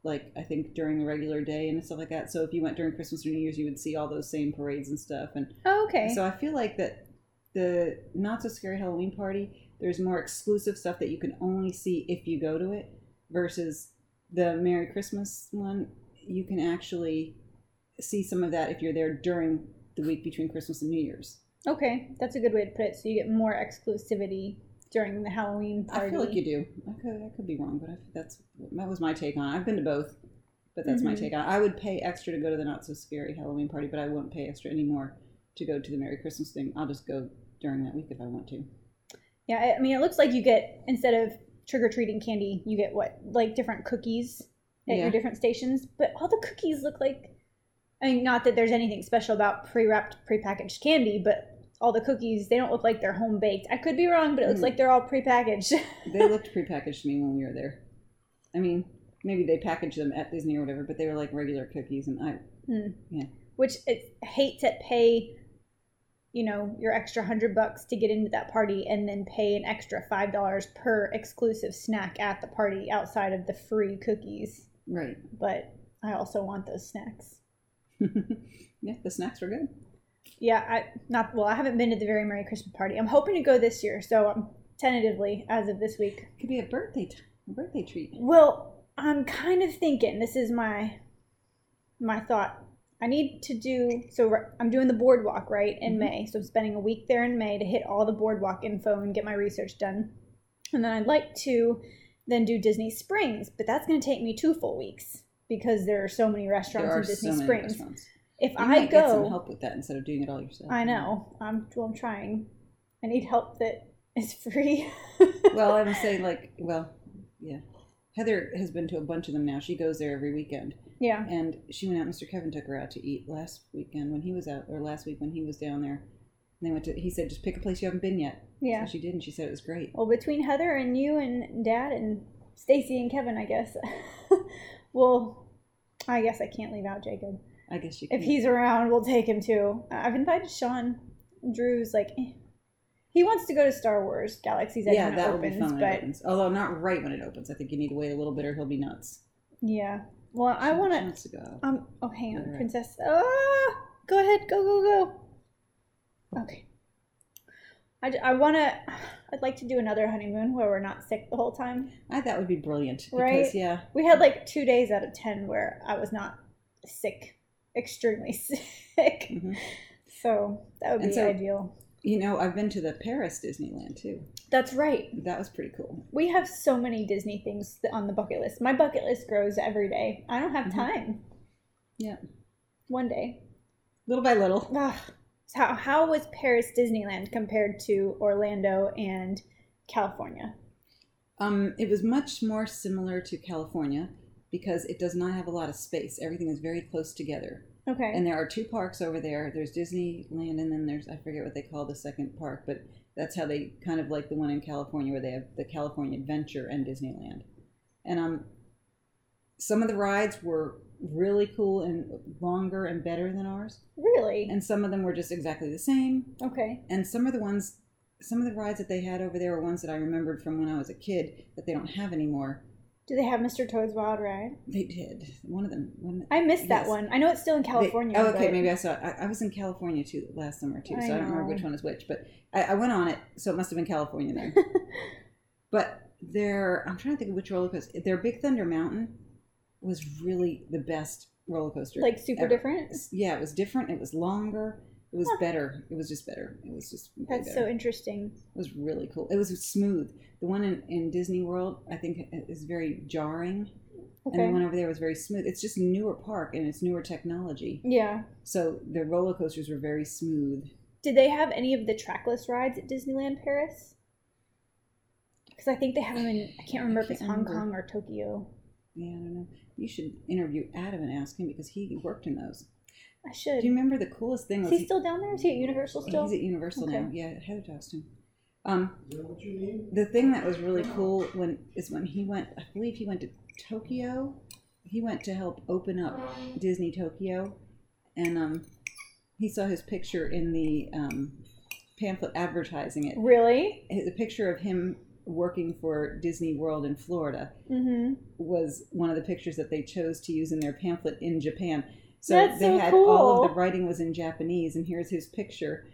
Like I think during the regular day and stuff like that. So if you went during Christmas or New Year's, you would see all those same parades and stuff. And Oh, okay. so I feel like that the not so scary Halloween party, there's more exclusive stuff that you can only see if you go to it versus the Merry Christmas one, you can actually see some of that if you're there during the week between Christmas and New Year's. okay, that's a good way to put it. So you get more exclusivity during the Halloween party. I feel like you do. I could I could be wrong, but I, that's that was my take on it. I've been to both, but that's my Mhm. take on it. I would pay extra to go to the not so scary Halloween party, but I won't pay extra anymore to go to the Merry Christmas thing. I'll just go during that week if I want to. Yeah, I- I mean, it looks like you get instead of trick or treating candy, you get what like different cookies at Yeah. your different stations. But all the cookies look like. I mean, not that there's anything special about pre-wrapped, pre-packaged candy, but all the cookies they don't look like they're home baked. I could be wrong, but it looks Mm. like they're all pre-packaged. *laughs* they looked pre-packaged to me when we were there. I mean, maybe they packaged them at Disney or whatever, but they were like regular cookies, and I Hmm. Yeah. Which it's I hate to pay, you know, your extra hundred bucks to get into that party and then pay an extra five dollars per exclusive snack at the party outside of the free cookies. right. But I also want those snacks. *laughs* yeah, the snacks were good. Yeah, I not well. I haven't been to the very Merry Christmas party. I'm hoping to go this year, so I'm tentatively as of this week. Could be a birthday t- a birthday treat. Well, I'm kind of thinking this is my my thought. I need to do so. I'm doing the boardwalk right in Mhm. May, so I'm spending a week there in May to hit all the boardwalk info and get my research done. And then I'd like to then do Disney Springs, but that's going to take me two full weeks because there are so many restaurants in Disney so Springs. If You I might get some help with that instead of doing it all yourself. I know I'm well. I'm trying. I need help that is free. Well, I would *laughs* say like, well, yeah. Heather has been to a bunch of them now. She goes there every weekend, yeah. and she went out. Mr. Kevin took her out to eat last weekend when he was out, or last week when he was down there. And they went to. He said, "Just pick a place you haven't been yet." Yeah. So she did, and she said it was great. Well, between Heather and you and Dad and Stacy and Kevin, I guess. *laughs* well, I guess I can't leave out Jacob. I guess you. If he's around, we'll take him too. I've invited Sean. Drew's like, eh. he wants to go to Star Wars Galaxy's Edge yeah, that will be opens, fun but opens. Although not right when it opens. I think you need to wait a little bit, or he'll be nuts. yeah. Well, I want to. to go. Um. Oh, hang on, Alright. Princess. Ah, go ahead. Go, go, go. Okay. I, I want to. *sighs* I'd like to do another honeymoon where we're not sick the whole time. I that would be brilliant. Right? Because yeah, We had like two days out of ten where I was not sick, extremely *laughs* sick. Mhm. So that would And be so- ideal. you know, I've been to the Paris Disneyland too. That's right. That was pretty cool. We have so many Disney things on the bucket list. My bucket list grows every day. I don't have Mhm. time. Yeah, One day. little by little. Ugh. How, how was Paris Disneyland compared to Orlando and California? Um, it was much more similar to California because it does not have a lot of space. Everything is very close together. Okay. And there are two parks over there. There's Disneyland, and then there's I forget what they call the second park, but that's how they kind of like the one in California where they have the California Adventure and Disneyland. And um, some of the rides were really cool and longer and better than ours, really? and some of them were just exactly the same. Okay. And some of the ones, some of the rides that they had over there were ones that I remembered from when I was a kid that they don't have anymore. Do they have Mr. Toad's Wild Ride? They did one of them. One, I missed that one. I know it's still in They- California. oh, okay. but- Maybe I saw it. I, I was in California too last summer too, so I I, don't remember which one is which. But I, I went on it, so it must have been California then. *laughs* but they're, I'm trying to think of which roller coaster. They're Big Thunder Mountain was really the best roller coaster. like super ever. different. Yeah, it was different. It was longer. It was Huh. better. It was just better. It was just way That's better. so interesting. It was really cool. It was smooth. The one in, in Disney World, I think, is very jarring, Okay. and the one over there was very smooth. It's just newer park and it's newer technology, Yeah. so the roller coasters were very smooth. Did they have any of the trackless rides at Disneyland Paris? Because I think they have them in. I can't remember if can't it's Hong remember. Kong or Tokyo. Yeah, I don't know. You should interview Adam and ask him because he worked in those. I should. Do you remember the coolest thing? Is was he still down there? Is he at Universal still? He's at Universal Okay. now. Yeah, Heather talks to him. Um, the thing that was really cool when is when he went. I believe he went to Tokyo. He went to help open up Disney Tokyo, and um, he saw his picture in the um, pamphlet advertising it. Really? The picture of him working for Disney World in Florida Mm-hmm. was one of the pictures that they chose to use in their pamphlet in Japan. So That's they so had all of the writing was in Japanese, and here's his picture,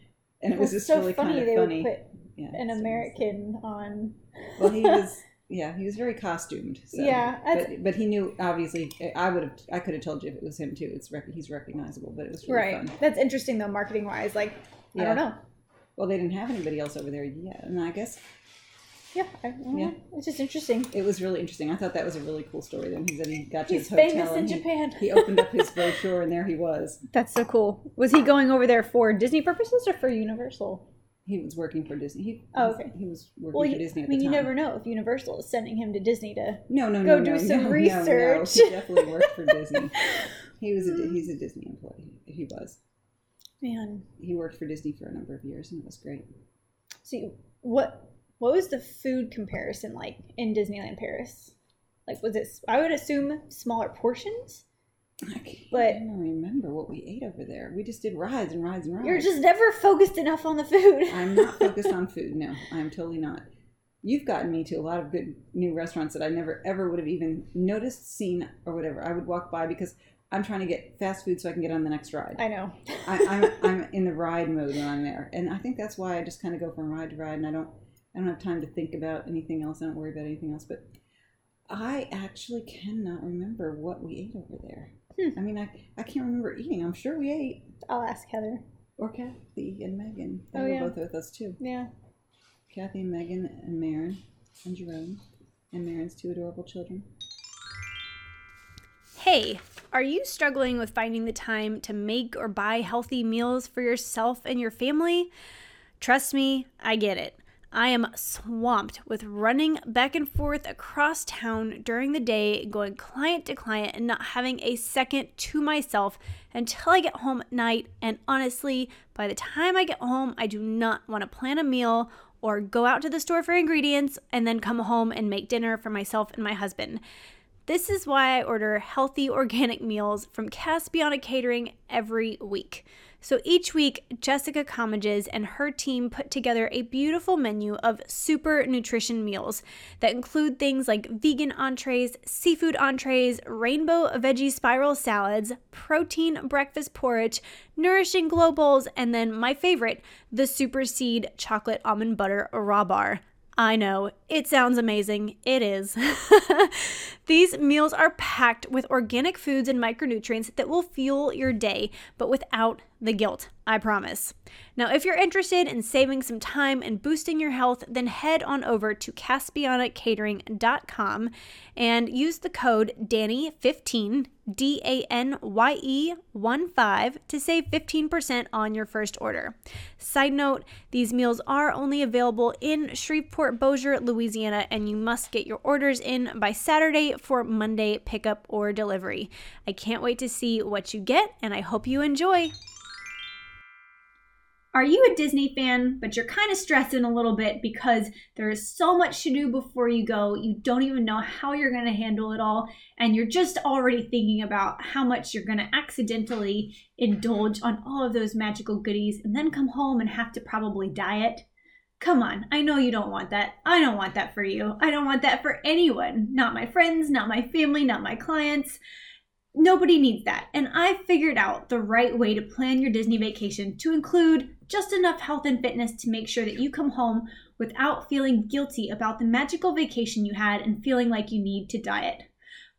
and it was That's just so really funny. kind of they funny. would put yeah, an so American on. Well, he was. *laughs* Yeah, he was very costumed. So. Yeah, but, but he knew obviously. I would have. I could have told you if it was him too. It's rec- he's recognizable, but it was really Right. fun. That's interesting though, marketing wise. Like, I don't know. Well, they didn't have anybody else over there yet, and I guess Yeah, I mm, don't Yeah. It's just interesting. it was really interesting. I thought that was a really cool story. Then he said he got to He's his hotel famous in and he, Japan. he opened up his brochure, and there he was. *laughs* That's so cool. Was he going over there for Disney purposes or for Universal? He was working for Disney. He, Oh, okay. He was working Well, for you- Disney I at mean, the you time. never know if Universal is sending him to Disney to. No, no, Go no, do no, some no, no, no. research. He definitely worked for Disney. *laughs* He was a, he's a hmm. Disney employee. He was. Man, He worked for Disney for a number of years, and it was great. see what what was the food comparison like in Disneyland Paris? Like, was it? I would assume smaller portions. I can't But- even remember what we ate over there. We just did rides and rides and rides. You're just never focused enough on the food. I'm not *laughs* focused on food. No, I'm totally not. You've gotten me to a lot of good new restaurants that I never ever would have even noticed, seen, or whatever. I would walk by because I'm trying to get fast food so I can get on the next ride. I know. I, I'm I'm in the ride mode when I'm there, and I think that's why I just kind of go from ride to ride, and I don't I don't have time to think about anything else. I don't worry about anything else. But I actually cannot remember what we ate over there. Hmm. I mean, I, I can't remember eating. I'm sure we ate. I'll ask Heather. Or Kathy and Megan. They Oh, were yeah. both with us too. Yeah. Kathy and Megan and Marin and Jerome and Marin's two adorable children. Hey, are you struggling with finding the time to make or buy healthy meals for yourself and your family? Trust me, I get it. I am swamped with running back and forth across town during the day, going client to client, and not having a second to myself until I get home at night. And honestly, by the time I get home, I do not want to plan a meal or go out to the store for ingredients and then come home and make dinner for myself and my husband. This is why I order healthy organic meals from Caspiana Catering every week. So each week, Jessica Comages and her team put together a beautiful menu of super nutrition meals that include things like vegan entrees, seafood entrees, rainbow veggie spiral salads, protein breakfast porridge, nourishing glow bowls, and then my favorite, the Super Seed chocolate almond butter raw bar. I know, it sounds amazing. It is. *laughs* These meals are packed with organic foods and micronutrients that will fuel your day, but without the guilt, I promise. Now, if you're interested in saving some time and boosting your health, then head on over to caspianacatering.com and use the code DANYE15, D A N Y E 1 5, to save 15% on your first order. Side note, these meals are only available in Shreveport, Bossier, Louisiana, and you must get your orders in by Saturday for Monday pickup or delivery. I can't wait to see what you get, and I hope you enjoy. Are you a Disney fan, but you're kind of stressing a little bit because there is so much to do before you go? You don't even know how you're going to handle it all, and you're just already thinking about how much you're going to accidentally indulge on all of those magical goodies and then come home and have to probably diet? Come on, I know you don't want that. I don't want that for you. I don't want that for anyone. Not my friends, not my family, not my clients. Nobody needs that. And I figured out the right way to plan your Disney vacation to include just enough health and fitness to make sure that you come home without feeling guilty about the magical vacation you had and feeling like you need to diet.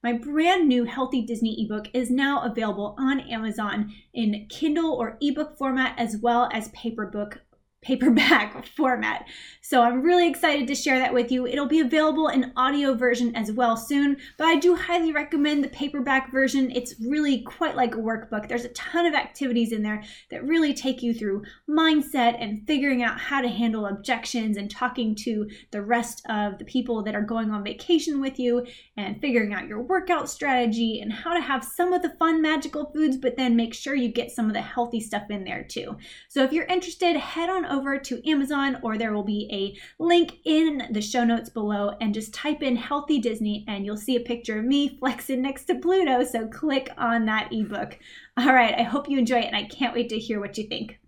My brand new Healthy Disney ebook is now available on Amazon in Kindle or ebook format as well as paperbook paperback *laughs* format. So I'm really excited to share that with you. It'll be available in audio version as well soon, but I do highly recommend the paperback version. It's really quite like a workbook. There's a ton of activities in there that really take you through mindset and figuring out how to handle objections and talking to the rest of the people that are going on vacation with you and figuring out your workout strategy and how to have some of the fun magical foods but then make sure you get some of the healthy stuff in there too. So if you're interested, head on over to Amazon or there will be a link in the show notes below and just type in healthy Disney and you'll see a picture of me flexing next to Pluto. So click on that ebook. All right, I hope you enjoy it and I can't wait to hear what you think.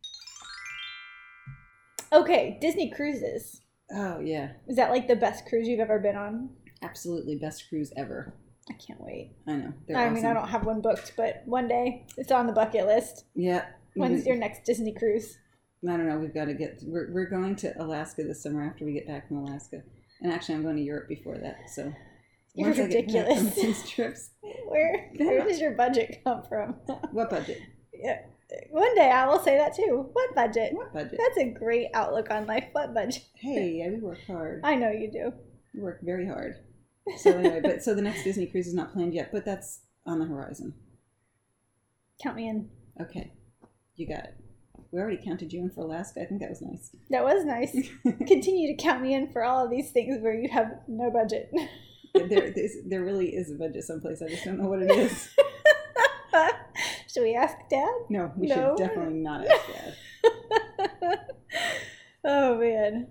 Okay, Disney cruises. Oh yeah, Is that like the best cruise you've ever been on? absolutely best cruise ever. I can't wait. I know. They're I mean, I don't have one booked, but one day it's on the bucket list. Yeah. When's mm-hmm. your next Disney cruise? I don't know. We've got to get. We're, we're going to Alaska this summer after we get back from Alaska, and actually, I'm going to Europe before that. So You're once ridiculous. these *laughs* trips, Where *laughs* where does your budget come from? what budget? yeah. One day I will say that too. What budget? What budget? That's a great outlook on life. What budget? Hey, yeah, we work hard. I know you do. We work very hard. *laughs* So anyway, but so the next Disney cruise is not planned yet, but that's on the horizon. Count me in. Okay, you got it. We already counted you in for Alaska. I think that was nice. *laughs* That was nice. *laughs* Continue to count me in for all of these things where you have no budget. there, there *laughs* really is a budget someplace. I just don't know what it is. Should we ask Dad? No, we No. should definitely not ask Dad. oh man.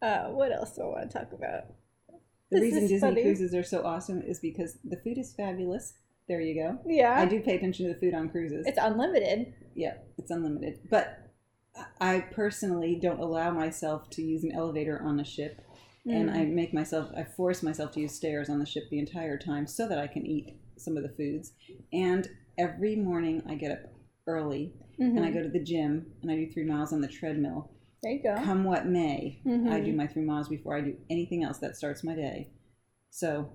Uh, what else do I want to talk about? The This reason Disney funny. cruises are so awesome is because the food is fabulous. There you go. Yeah, I do pay attention to the food on cruises. it's unlimited. yeah, it's unlimited. But I personally don't allow myself to use an elevator on a ship, and Mm. I make myself, I force myself to use stairs on the ship the entire time so that I can eat some of the foods. And every morning I get up early and I Mhm. go to the gym and I do three miles on the treadmill. There you go. Come what may, I Mhm. do my three miles before I do anything else. That starts my day. So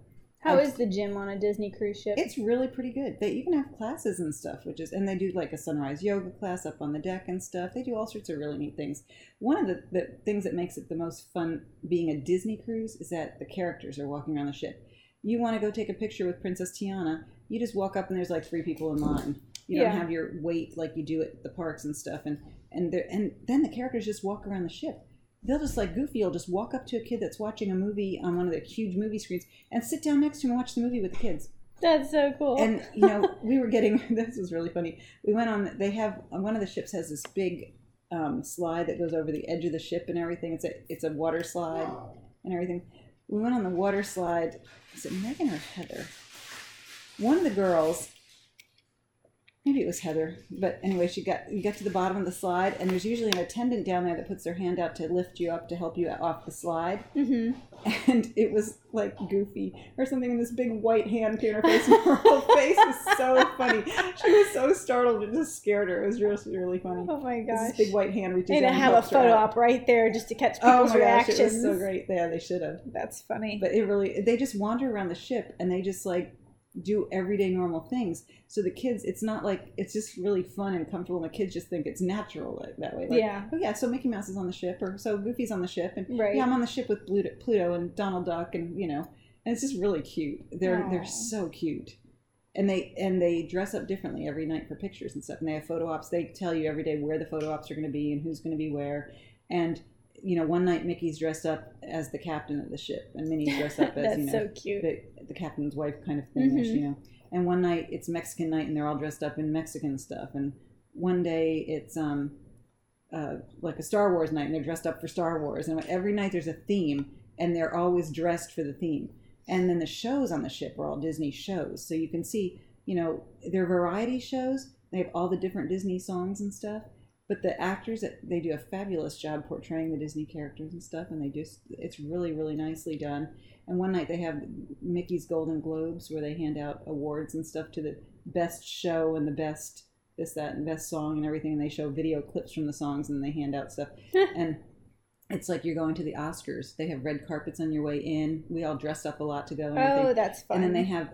How is the gym on a Disney cruise ship? it's really pretty good. They even have classes and stuff, which is, and they do like a sunrise yoga class up on the deck and stuff. They do all sorts of really neat things. One of the, the things that makes it the most fun being a Disney cruise is that the characters are walking around the ship. You want to go take a picture with Princess Tiana, you just walk up and there's like three people in line. You don't Yeah. have your wait like you do at the parks and stuff, and and there and then the characters just walk around the ship. They'll just like Goofy will just walk up to a kid that's watching a movie on one of the huge movie screens and sit down next to him and watch the movie with the kids. That's so cool. and you know *laughs* we were getting *laughs* this was really funny. We went on they have one of the ships has this big um, slide that goes over the edge of the ship and everything. It's a it's a water slide and everything. We went on the water slide. Is it megan or heather? One of the girls maybe it was heather but anyway she got you get to the bottom of the slide and there's usually an attendant down there that puts their hand out to lift you up to help you off the slide. Hmm and it was like goofy or something and this big white hand came in her face and her whole face was so funny. She was so startled it just scared her it was just really funny. Oh my gosh! this big white hand reaches They didn't have a photo op right there just to catch people's oh people's gosh reactions. it was so great. Yeah they should have. That's funny. but it really they just wander around the ship and they just like do everyday normal things. So the kids it's not like it's just really fun and comfortable. And the kids just think it's natural like that way. Like, Yeah. oh yeah so mickey mouse is on the ship or so goofy's on the ship and Right. yeah i'm on the ship with pluto, pluto and donald duck and you know and it's just really cute. They're Aw. they're so cute. And they and they dress up differently every night for pictures and stuff. And they have photo ops. They tell you every day where the photo ops are going to be and who's going to be where. And you know one night mickey's dressed up as the captain of the ship and minnie's dressed up *laughs* as you know so cute. the, the captain's wife kind of thing, Mhm. you know. And one night it's Mexican night and they're all dressed up in Mexican stuff. And one day it's um, uh, like a Star Wars night and they're dressed up for Star Wars. And every night there's a theme and they're always dressed for the theme. And then the shows on the ship are all Disney shows. So you can see, you know, they're variety shows. They have all the different Disney songs and stuff. But the actors, they do a fabulous job portraying the Disney characters and stuff. And they just, it's really, really nicely done. And one night they have Mickey's Golden Globes where they hand out awards and stuff to the best show and the best this, that, and best song and everything. And they show video clips from the songs and they hand out stuff. *laughs* and it's like you're going to the Oscars. They have red carpets on your way in. We all dressed up a lot to go. And, Oh, everything. that's fun. and then they have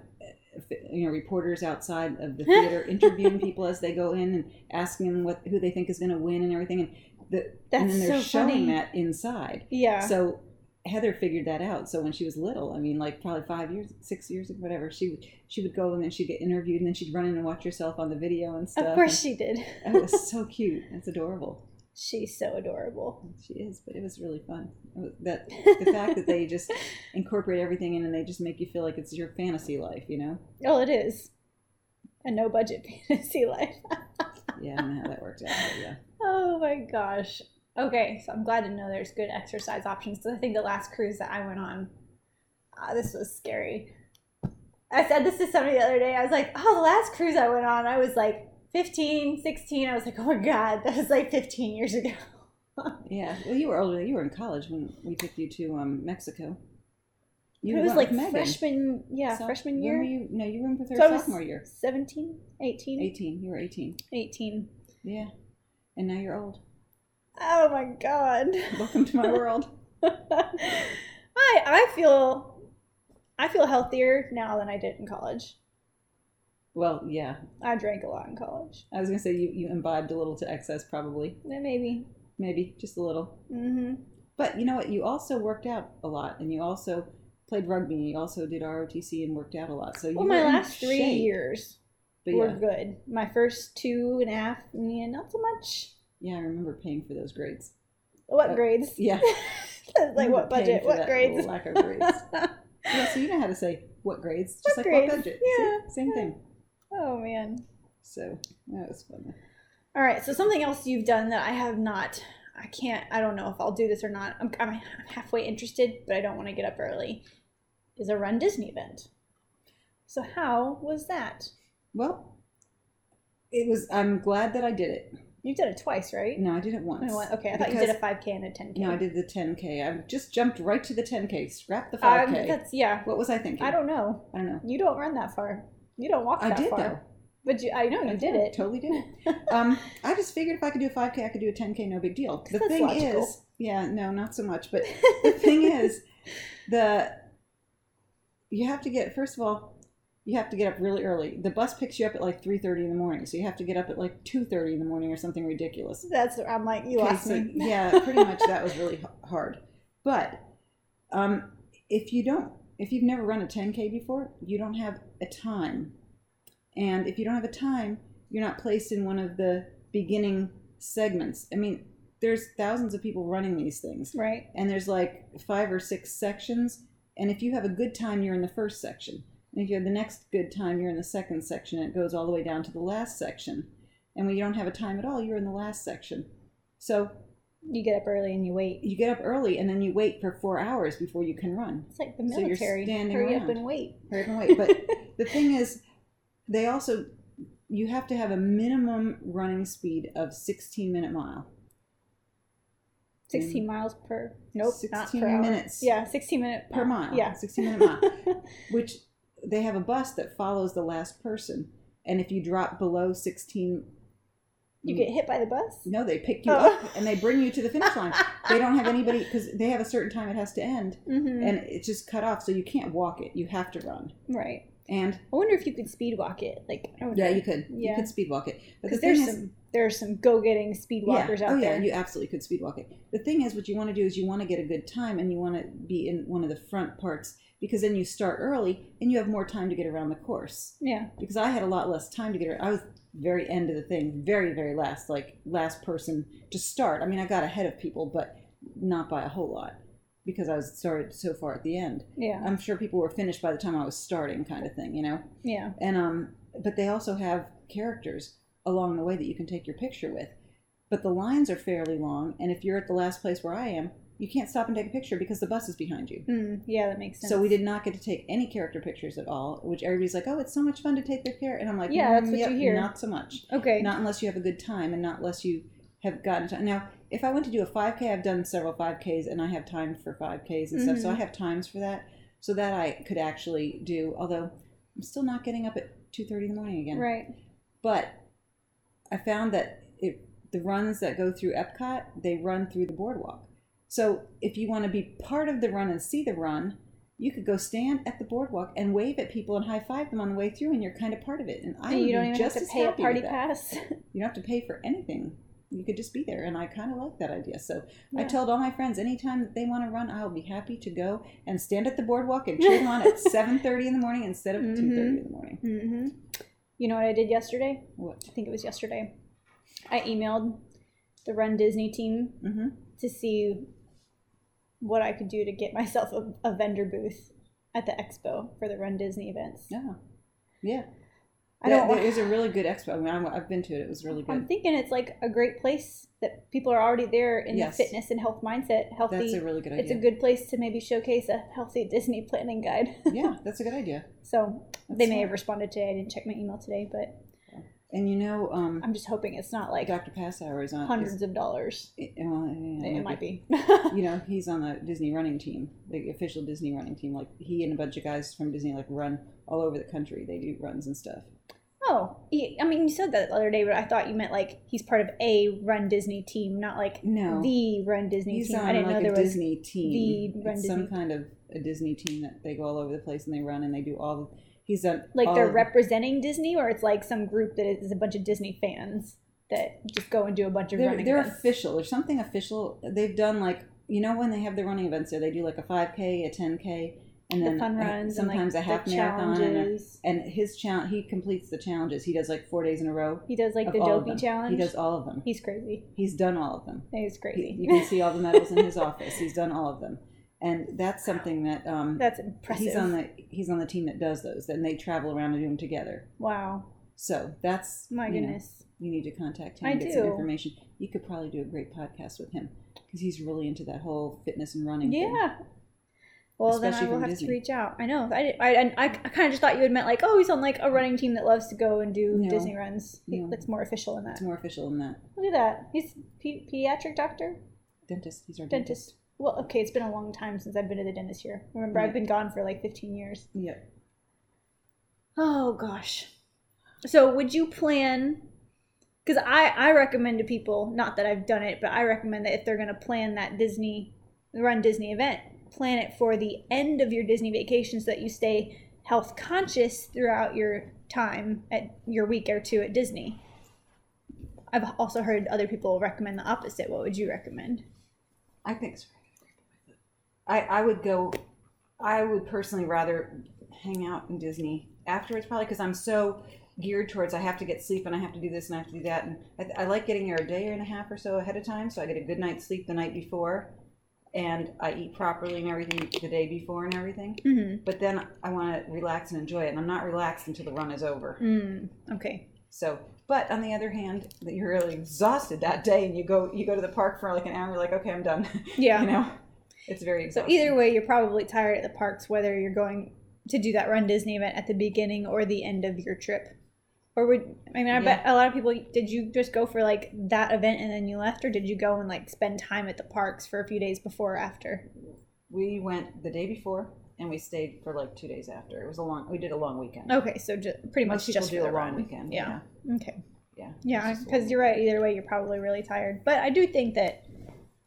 you know reporters outside of the theater interviewing people as they go in and asking them what who they think is going to win and everything. And the and then they're so showing funny. that inside. yeah. So Heather figured that out. So when she was little, I mean, like probably five years, six years, or whatever, she would she would go and then she'd get interviewed, and then she'd run in and watch herself on the video and stuff. of course she did. and it was *laughs* so cute. It's adorable. She's so adorable. She is, but it was really fun. Was- That the *laughs* fact that they just incorporate everything in and they just make you feel like it's your fantasy life, you know? Oh, it is. A no budget *laughs* fantasy life. Yeah, I don't know how that worked out. Yeah. *laughs* Oh my gosh. Okay, so I'm glad to know there's good exercise options. 'cause I think the last cruise that I went on, uh, this was scary. I said this to somebody the other day. I was like, oh, the last cruise I went on, I was like 15, 16. I was like, oh my God, that was like 15 years ago. *laughs* Yeah. Well, you were older. You were in college when we took you to um, Mexico. You it was like freshman, yeah, So- freshman year. you, no, you were in with her So sophomore year. 17, 18, 18. You were 18. 18. Yeah. And now you're old. Oh my God. Welcome to my *laughs* world. I I feel I feel healthier now than I did in college. Well, yeah. I drank a lot in college. I was going to say you, you imbibed a little to excess, probably. Eh, Maybe. Maybe. Just a little. Mm-hmm. But you know what? You also worked out a lot, and you also played rugby, and you also did ROTC and worked out a lot. So you Well, my last three shape. years But were yeah, good. My first two and a half, yeah, not so much. yeah, I remember paying for those grades. What Uh, grades? *laughs* Yeah, like what budget? What grades? lack of grades. *laughs* yeah. So you know how to say what grades, just What like grades? what budget. Yeah, See? same yeah. thing. Oh man. So that was fun. All right. So something else you've done that I have not. I can't. I don't know if I'll do this or not. I'm, I'm halfway interested, but I don't want to get up early. Is a Run Disney event. So how was that? Well, it was. I'm glad that I did it. You did it twice, right? No, I did it once. Okay, I thought you did a 5K and a 10K. No, I did the 10k. I just jumped right to the 10k. Scrap the Um, 5k. that's yeah. what was I thinking? I don't know. I don't know. You don't run that far. You don't walk I that did far. though. But you, I know you I did it. Totally did it. *laughs* um, I just figured if I could do a 5K, I could do a 10K, no big deal. The thing logical. is, yeah, no, not so much. But *laughs* the thing is, the you have to get first of all, you have to get up really early. The bus picks you up at like three thirty in the morning, so you have to get up at like two thirty in the morning or something ridiculous. That's I'm like you lost so, me. *laughs* yeah, pretty much that was really hard. But um, if you don't, if you've never run a 10K before, you don't have a time. And if you don't have a time, you're not placed in one of the beginning segments. I mean, there's thousands of people running these things, Right. and there's like five or six sections. And if you have a good time, you're in the first section. And if you have the next good time, you're in the second section. And it goes all the way down to the last section. And when you don't have a time at all, you're in the last section. So You get up early and you wait. you get up early and then you wait for four hours before you can run. It's like the So you're military. standing Hurry up around. and wait. Hurry up and wait. But *laughs* the thing is, they also you have to have a minimum running speed of 16 minute mile. 16 miles per. Nope, not 16 per hour. minutes Yeah, 16 minute per mile. Yeah. 16 minute mile. *laughs* Which they have a bus that follows the last person, and if you drop below 16, you get hit by the bus. no, they pick you Oh. up and they bring you to the finish line. they don't have anybody because they have a certain time it has to end, Mm-hmm. and it's just cut off, so you can't walk it. You have to run. right. And I wonder if you could speed walk it. Like, I yeah, you could. Yeah. You could speed walk it. But the Because there's is, some there's some go getting speed walkers oh, yeah. out oh there. yeah, you absolutely could speed walk it. The thing is, what you want to do is you want to get a good time, and you want to be in one of the front parts because then you start early and you have more time to get around the course. yeah. Because I had a lot less time to get around. I was very end of the thing, very very last, like last person to start. I mean, I got ahead of people, but not by a whole lot because I was started so far at the end. Yeah. I'm sure people were finished by the time I was starting, kind of thing, you know. yeah. and um but they also have characters along the way that you can take your picture with but the lines are fairly long and if you're at the last place where i am you can't stop and take a picture because the bus is behind you Mm, yeah, that makes sense. so we did not get to take any character pictures at all which everybody's like oh it's so much fun to take their care and i'm like Yeah, that's "Mm, what you hear." not so much Okay. not unless you have a good time and not unless you have gotten to now if i went to do a 5k i've done several 5ks and i have time for 5ks and stuff so i Mhm. have times for that so that i could actually do although i'm still not getting up at 2.30 in the morning again Right. but i found that it, the runs that go through epcot they run through the boardwalk so if you want to be part of the run and see the run you could go stand at the boardwalk and wave at people and high five them on the way through and you're kind of part of it and i And you don't even just have to pay a party pass. You don't have to pay for anything. You could just be there, and I kind of like that idea. So I told all my friends, anytime that they want to run, I'll be happy to go and stand at the boardwalk and cheer them on at *laughs* seven thirty in the morning instead of two thirty in the morning. hmm You know what I did yesterday? What? I think it was yesterday. I emailed the Run Disney team Mm-hmm. to see what I could do to get myself a, a vendor booth at the expo for the Run Disney events. Yeah, yeah. I don't. want- is a really good expo. I mean, I'm- I've been to it. It was really good. I'm thinking it's like a great place that people are already there in Yes. the fitness and health mindset. Healthy. That's a really good idea. it's a good place to maybe showcase a healthy Disney planning guide. *laughs* yeah, that's a good idea. so That's they may smart. have responded today. I didn't check my email today, but And you know, um, I'm just hoping it's not like Dr. Passauer is on. hundreds of dollars. it, well, yeah, It might be. you know, he's on the Disney running team, the official Disney running team. Like he and a bunch of guys from Disney like run all over the country. They do runs and stuff. Oh, I mean, you said that the other day, but I thought you meant like he's part of a Run Disney team, not like No. the Run Disney He's team. on I didn't like know there a was. Disney team. the Run it's some kind of a Disney team that they go all over the place and they run and they do all. The, he's done Like they're representing Disney, or it's like some group that is a bunch of Disney fans that just go and do a bunch of They're, running they're events. official. There's something official. They've done like you know when they have the running events there, they do like a 5k, a 10k, and then the fun runs, sometimes and a half marathon. And, a, challenges. and his challenge, he completes the challenges. He does like four days in a row. he does like the Dopey challenge. He does all of them. He's crazy. He's done all of them. He's crazy. He, you can see all the medals in his *laughs* office. He's done all of them, and that's something that um, That's impressive. he's on the he's on the team that does those. And they travel around and do them together. wow. So that's My you know, goodness. you need to contact him I and get some do. information. You could probably do a great podcast with him because he's really into that whole fitness and running. thing. Well, then I will have Disney. to reach out. I know. I, I, I, I kind of just thought you had meant like, oh, he's on like a running team that loves to go and do No. Disney runs. No. It's more official than that. It's more official than that. Look at that. He's pe- pediatric doctor, Dentist. He's our dentist. dentist. Well, okay, it's been a long time since I've been to the dentist here. Remember, Yeah. I've been gone for like 15 years. Yep. Oh gosh. So would you plan? Because I I recommend to people, not that I've done it, but I recommend that if they're gonna plan that Disney run Disney event, plan it for the end of your Disney vacation so that you stay health conscious throughout your time at your week or two at Disney. I've also heard other people recommend the opposite. What would you recommend? I think so. I, I would go, I would personally rather hang out in Disney afterwards, probably because I'm so geared towards I have to get sleep and I have to do this and I have to do that. And I, I like getting there a day and a half or so ahead of time so I get a good night's sleep the night before and I eat properly and everything the day before and everything. Mm-hmm. But then I want to relax and enjoy it. And I'm not relaxed until the run is over. Mm, okay. So, but on the other hand, that you're really exhausted that day, and you go you go to the park for like an hour. You're like, okay, I'm done. *laughs* Yeah. you know, it's very So either way, you're probably tired at the parks, whether you're going to do that Run Disney event at the beginning or the end of your trip. Or would I mean? I bet a lot of people. Did you just go for like that event and then you left, or did you go and like spend time at the parks for a few days before or after? we went the day before, and we stayed for like two days after. It was a long. We did a long weekend. Okay, so just pretty much Most people just do a long run. weekend. Yeah. Okay. yeah, Yeah, It's just a because you're right. Either way, you're probably really tired. But I do think that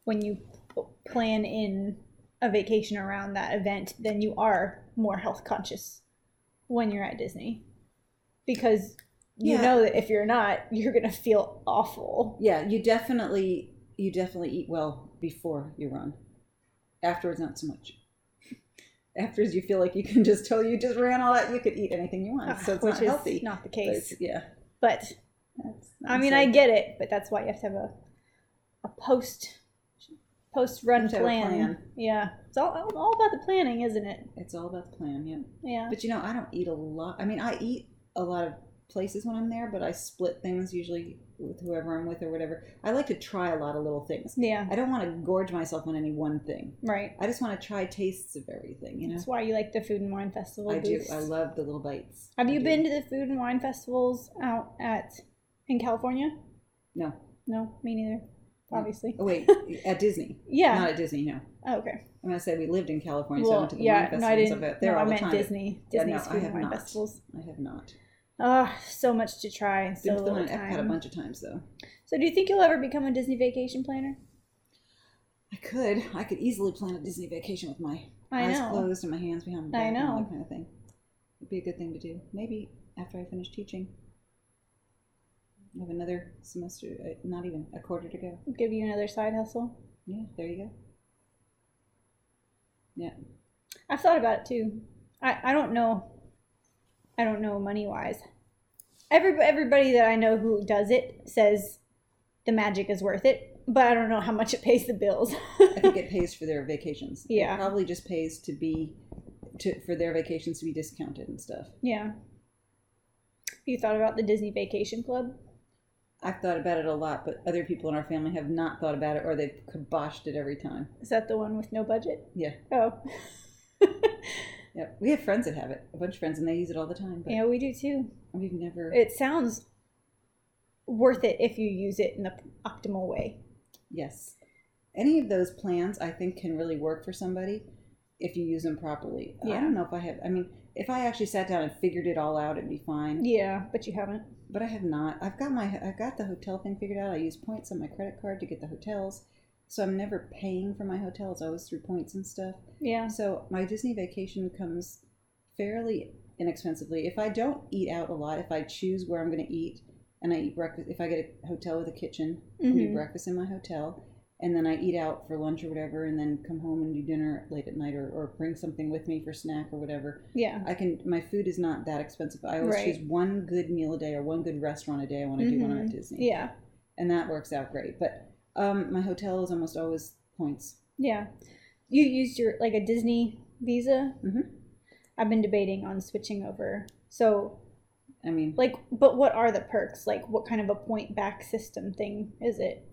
when you plan in a vacation around that event, then you are more health conscious when you're at Disney, because you Yeah. know that if you're not, *laughs* you're gonna feel awful. Yeah, you definitely you definitely eat well before you run. Afterwards, not so much. *laughs* Afterwards, you feel like you can just tell you just ran all that. You could eat anything you want, so it's which not is healthy. not the case. it's- yeah, But that's, I mean, I get it. But that's why you have to have a a post post run have to have a plan. plan. Yeah, it's all all about the planning, isn't it? it's all about the plan. Yeah. Yeah. But you know, I don't eat a lot. I mean, I eat a lot of places when I'm there, but I split things usually with whoever I'm with or whatever. I like to try a lot of little things. Yeah. I don't want to gorge myself on any one thing. Right. I just want to try tastes of everything. You know, That's why you like the food and wine festival. I do. I love the little bites. Have I you do. been to the food and wine festivals out at in California? No. No, me neither. Obviously. Oh wait, *laughs* at Disney. Yeah. Not at Disney. No. Oh, okay. I'm gonna say we lived in California, so I Well, went to the yeah. wine No, I didn't. of it. There no, all I the meant time. Disney. Yeah, Disney's no, I food have and wine not. festivals. I have not. Oh, so much to try and so Been to the little one Epcot a bunch of times though. So, do you think you'll ever become a Disney vacation planner? I could. I could easily plan a Disney vacation with my I eyes know. closed and my hands behind my I back and all know. that kind of thing. It'd be a good thing to do. Maybe after I finish teaching. I have another semester, uh, not even a quarter to go. Give you another side hustle. Yeah, there you go. Yeah. I've thought about it too. I, I don't know. I don't know money wise. Every, everybody that I know who does it says the magic is worth it, but I don't know how much it pays the bills. I think it *laughs* pays for their vacations. Yeah. It probably just pays to be to for their vacations to be discounted and stuff. yeah. You thought about the Disney Vacation Club? I've thought about it a lot, but other people in our family have not thought about it or they've kiboshed it every time. Is that the one with no budget? Yeah. Oh, *laughs* Yeah. We have friends that have it, a bunch of friends, and they use it all the time, yeah, we do too. we've never. It sounds worth it if you use it in the optimal way. Yes. Any of those plans I think can really work for somebody if you use them properly. Yeah. I don't know if I have I mean, if I actually sat down and figured it all out it'd be fine. Yeah, but you haven't. But I have not. I've got my I've got the hotel thing figured out. I use points on my credit card to get the hotels. So I'm never paying for my hotel. It's always through points and stuff. Yeah. So my Disney vacation comes fairly inexpensively. If I don't eat out a lot, if I choose where I'm going to eat and I eat breakfast, if I get a hotel with a kitchen, I do breakfast in my hotel, and then I eat out for lunch or whatever, and then come home and do dinner late at night or, or bring something with me for snack or whatever. Yeah. I can. My food is not that expensive. I always Right. choose one good meal a day or one good restaurant a day. I want to do when I'm at Mhm. Disney, Yeah. and that works out great. But um, my hotel is almost always points. Yeah. You used your like a Disney Visa? Mhm. I've been debating on switching over. So, I mean, like, but what are the perks? Like, what kind of a point back system thing is it?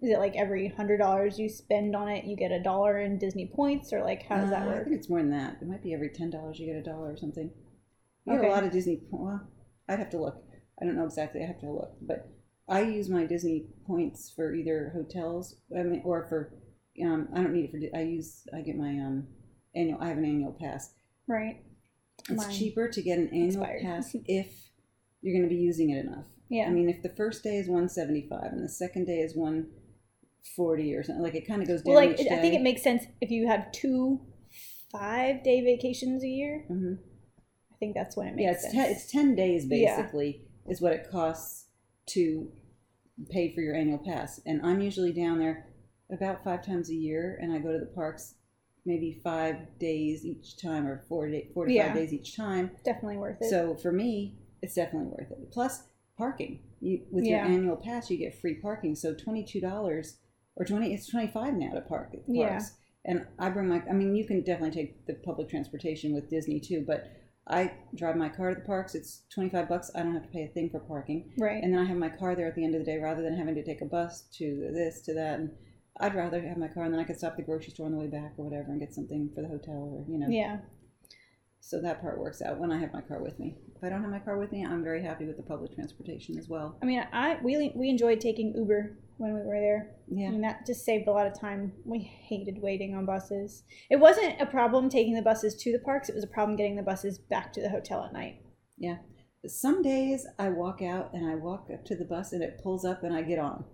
Is it like every hundred dollars you spend on it, you get a dollar in Disney points, or like how does that work? I think it's more than that. It might be every ten dollars you get a dollar or something. You get Okay. a lot of Disney. po- Well, I'd have to look. I don't know exactly. I have to look. But I use my Disney points for either hotels. I mean, or for. Um, I don't need it for. I use. I get my um annual. I have an annual pass. Right. It's Mine cheaper to get an annual expired. pass *laughs* if you're going to be using it enough. Yeah. I mean, if the first day is one seventy five and the second day is one forty or something, like it kind of goes down well, like I think it makes sense if you have two five day vacations a year. hmm I think that's when it makes Yeah, it's sense. ten, it's ten days Yeah. basically is what it costs to pay for your annual pass, and I'm usually down there about five times a year, and I go to the parks maybe five days each time, or four day, four to Yeah. five days each time. Definitely worth it. So for me, it's definitely worth it. Plus parking. You with Yeah. your annual pass, you get free parking. So twenty two dollars or twenty, it's twenty five now to park at parks. Yeah. And I bring my. I mean, you can definitely take the public transportation with Disney too, but I drive my car to the parks. It's twenty five bucks. I don't have to pay a thing for parking. right. And then I have my car there at the end of the day, rather than having to take a bus to this to that. And I'd rather have my car, and then I could stop at the grocery store on the way back or whatever, and get something for the hotel or you know. yeah. So that part works out when I have my car with me. I don't have my car with me, I'm very happy with the public transportation as well. I mean, I we we enjoyed taking Uber when we were there. I Yeah. mean, that just saved a lot of time. We hated waiting on buses. It wasn't a problem taking the buses to the parks. It was a problem getting the buses back to the hotel at night. Yeah. Some days I walk out and I walk up to the bus and it pulls up and I get on.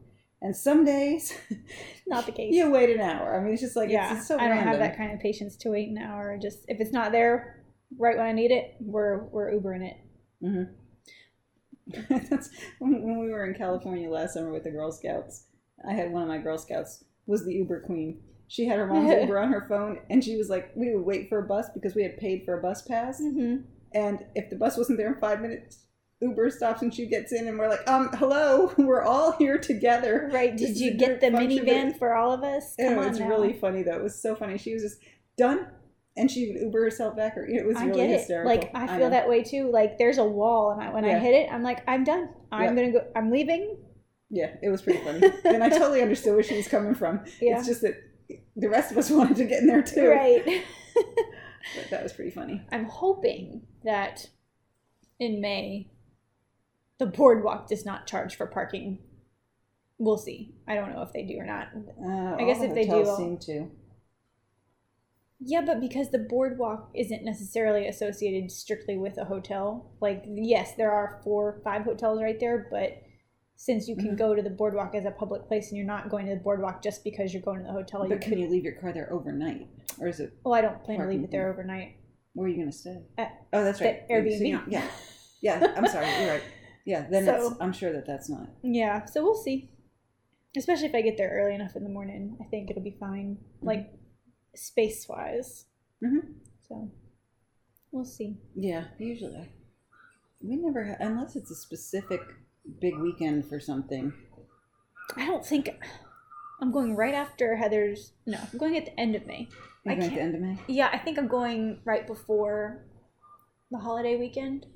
And some days *laughs* Not the *laughs* case. you wait an hour. I mean, it's just like, yeah, it's, it's so I don't random. have that kind of patience to wait an hour. Just if it's not there right when I need it, we're we're Ubering it. hmm *laughs* That's when, when we were in California last summer with the Girl Scouts. I had one of my Girl Scouts was the Uber queen. She had her mom's *laughs* Uber on her phone, and she was like, we would wait for a bus because we had paid for a bus pass. Mm-hmm. And if the bus wasn't there in five minutes, Uber stops and she gets in, and we're like, um, hello, *laughs* we're all here together. Right? Did is you get the minivan for all of us? Come on it's now. really funny though. It was so funny. She was just done, and she would Uber herself back. Or it was I really get it. hysterical. Like I feel know. that way too. Like there's a wall, and I, when I hit it, I'm like, I'm done. I'm Yeah. gonna go. I'm leaving. Yeah, it was pretty funny, *laughs* and I totally understood where she was coming from. Yeah. It's just that the rest of us *laughs* wanted to get in there too. Right. But *laughs* that was pretty funny. I'm hoping that in May, the boardwalk does not charge for parking. We'll see. I don't know if they do or not. Uh, I guess the if they do, seem to. Yeah, but because the boardwalk isn't necessarily associated strictly with a hotel, like, yes, there are four, five hotels right there, but since you can Mhm. go to the boardwalk as a public place and you're not going to the boardwalk just because you're going to the hotel, you But can could. you leave your car there overnight, or is it? Well, I don't plan to leave it there overnight. Where are you going to stay? At oh, that's right. Airbnb. yeah, *laughs* yeah. I'm sorry. You're right. Yeah. Then So- I'm sure that that's not. Yeah, so we'll see. Especially if I get there early enough in the morning, I think it'll be fine. Like space wise. Mhm. So we'll see. Yeah. Usually, we never ha- unless it's a specific big weekend for something. I don't think I'm going right after Heather's. No, I'm going at the end of May. You're going at the end of May. Yeah, I think I'm going right before the holiday weekend.